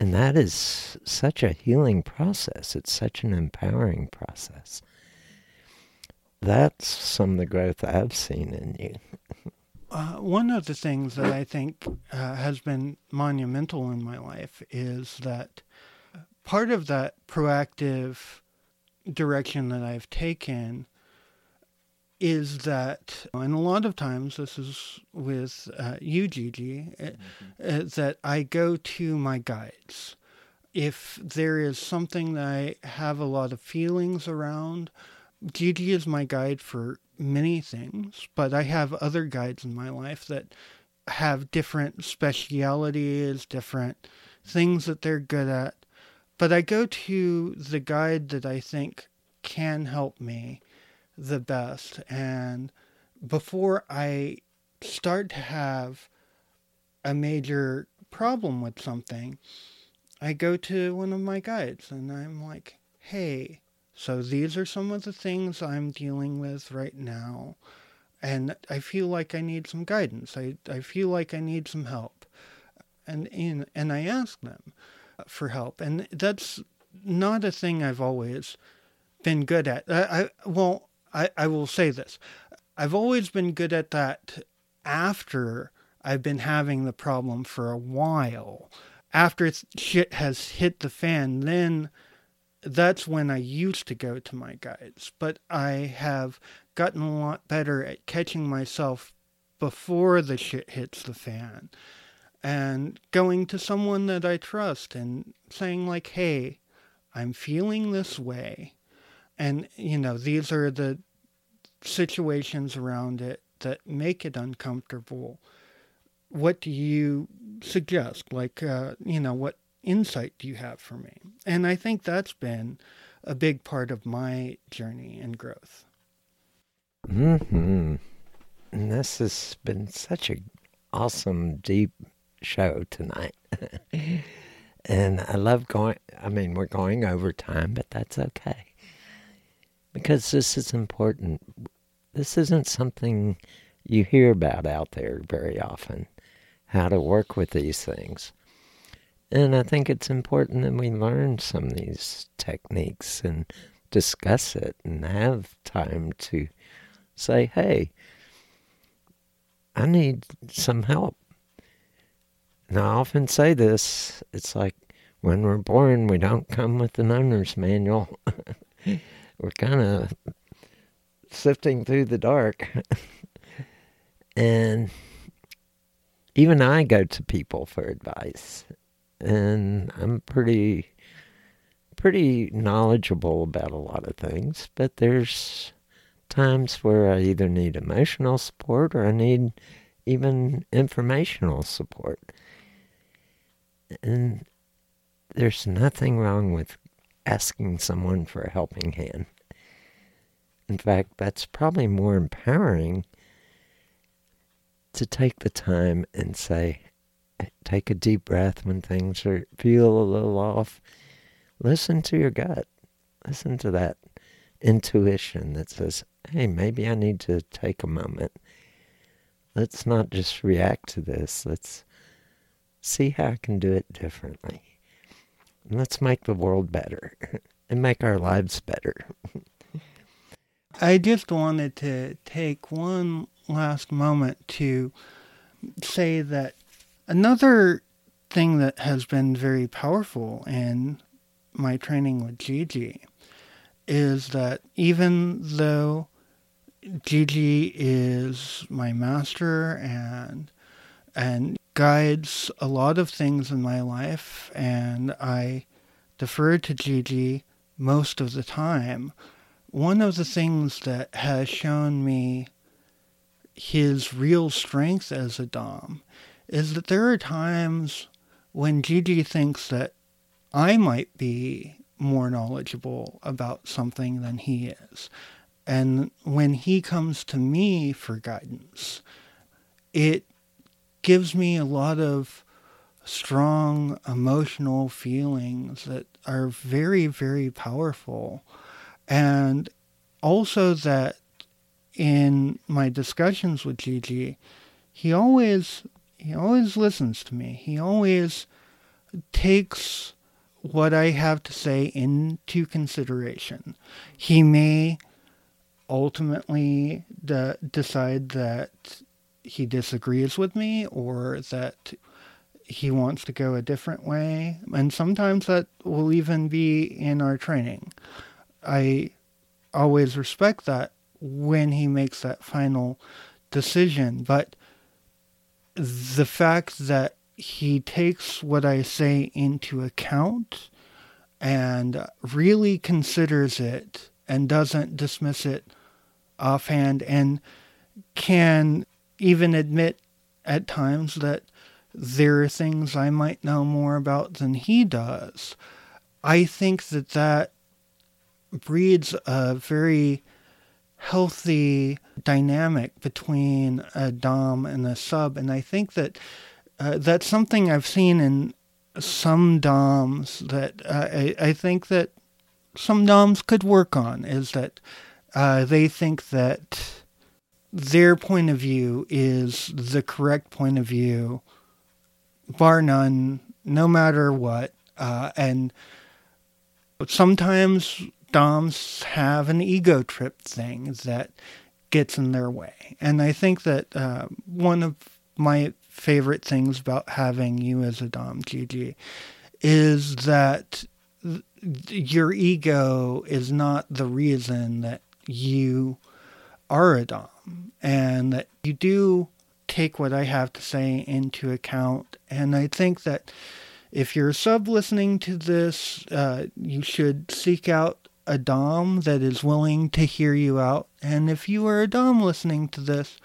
and that is such a healing process. It's such an empowering process. That's some of the growth I've seen in you. Uh, one of the things that I think uh, has been monumental in my life is that part of that proactive direction that I've taken is that, and a lot of times this is with uh, you, Gigi, uh, mm-hmm. uh, that I go to my guides. If there is something that I have a lot of feelings around, Gigi is my guide for many things, but I have other guides in my life that have different specialities, different things that they're good at. But I go to the guide that I think can help me the best. And before I start to have a major problem with something, I go to one of my guides and I'm like, hey, so these are some of the things I'm dealing with right now. And I feel like I need some guidance. I, I feel like I need some help. And, and, and I ask them for help. And that's not a thing I've always been good at. I, I well, I, I will say this. I've always been good at that after I've been having the problem for a while. After shit has hit the fan, then that's when I used to go to my guides. But I have gotten a lot better at catching myself before the shit hits the fan and going to someone that I trust and saying, like, hey, I'm feeling this way. And, you know, these are the situations around it that make it uncomfortable. What do you suggest? Like, uh, you know, what insight do you have for me? And I think that's been a big part of my journey and growth. Hmm. and This has been such a awesome, deep show tonight. and I love going, I mean, we're going over time, but that's okay. Because this is important. This isn't something you hear about out there very often, how to work with these things. And I think it's important that we learn some of these techniques and discuss it and have time to say, hey, I need some help. And I often say this it's like when we're born, we don't come with an owner's manual. we're kind of sifting through the dark. and even I go to people for advice. And I'm pretty pretty knowledgeable about a lot of things, but there's times where I either need emotional support or I need even informational support. And there's nothing wrong with asking someone for a helping hand. In fact, that's probably more empowering to take the time and say, take a deep breath when things are feel a little off. Listen to your gut. Listen to that intuition that says, hey, maybe I need to take a moment. Let's not just react to this. Let's see how I can do it differently. Let's make the world better and make our lives better. I just wanted to take one last moment to say that another thing that has been very powerful in my training with Gigi is that even though Gigi is my master and and guides a lot of things in my life and I defer to Gigi most of the time. One of the things that has shown me his real strength as a Dom is that there are times when Gigi thinks that I might be more knowledgeable about something than he is. And when he comes to me for guidance, it gives me a lot of strong emotional feelings that are very, very powerful. And also that in my discussions with Gigi, he always he always listens to me. He always takes what I have to say into consideration. He may ultimately de- decide that he disagrees with me or that he wants to go a different way. And sometimes that will even be in our training. I always respect that when he makes that final decision. But the fact that he takes what I say into account and really considers it and doesn't dismiss it offhand and can even admit at times that there are things I might know more about than he does. I think that that breeds a very healthy dynamic between a dom and a sub and i think that uh, that's something i've seen in some doms that uh, I, I, think that some doms could work on is that uh, they think that their point of view is the correct point of view bar none no matter what uh, and sometimes doms have an ego trip thing that gets in their way. And I think that uh, one of my favorite things about having you as a dom, Gigi, is that th- your ego is not the reason that you are a dom, and that you do take what I have to say into account. And I think that if you're sub listening to this, uh, you should seek out a Dom that is willing to hear you out. And if you are a Dom listening to this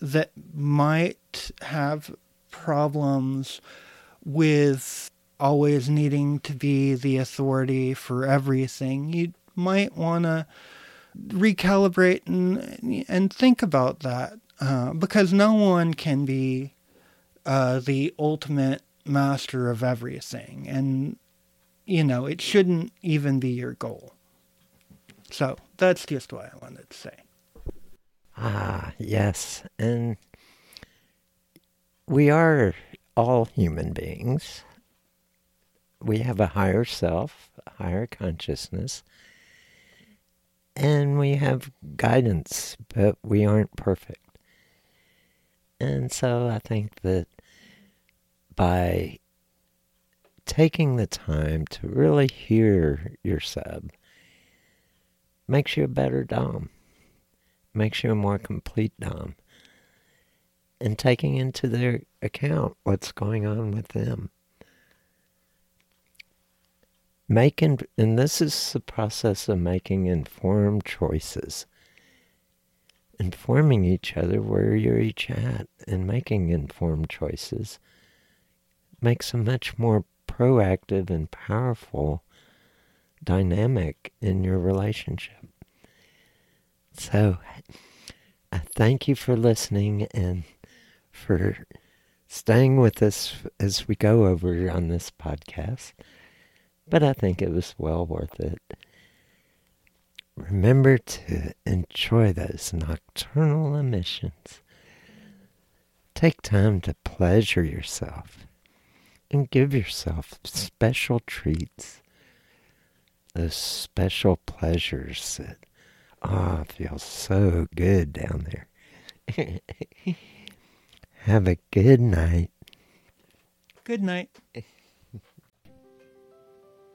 that might have problems with always needing to be the authority for everything, you might want to recalibrate and, and think about that. Uh, because no one can be uh, the ultimate master of everything. And, you know, it shouldn't even be your goal. So that's just what I wanted to say. Ah, yes. And we are all human beings. We have a higher self, a higher consciousness, and we have guidance, but we aren't perfect. And so I think that by taking the time to really hear your sub makes you a better Dom, makes you a more complete Dom, and taking into their account what's going on with them. Making, and this is the process of making informed choices informing each other where you're each at and making informed choices makes a much more proactive and powerful dynamic in your relationship. So, I thank you for listening and for staying with us as we go over on this podcast. But I think it was well worth it remember to enjoy those nocturnal emissions. Take time to pleasure yourself and give yourself special treats. Those special pleasures that, ah, oh, feel so good down there. Have a good night. Good night.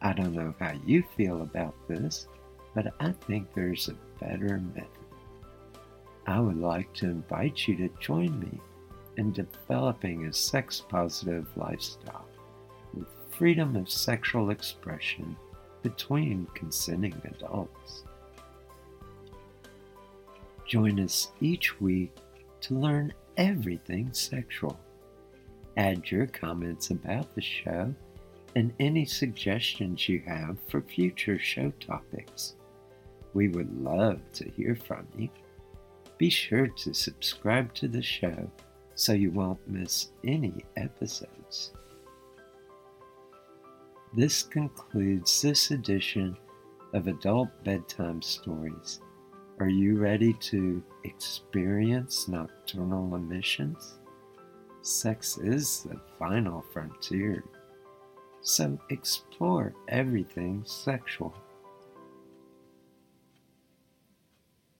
I don't know how you feel about this, but I think there's a better method. I would like to invite you to join me in developing a sex positive lifestyle with freedom of sexual expression between consenting adults. Join us each week to learn everything sexual. Add your comments about the show and any suggestions you have for future show topics. We would love to hear from you. Be sure to subscribe to the show so you won't miss any episodes. This concludes this edition of Adult Bedtime Stories. Are you ready to experience nocturnal emissions? Sex is the final frontier, so explore everything sexual.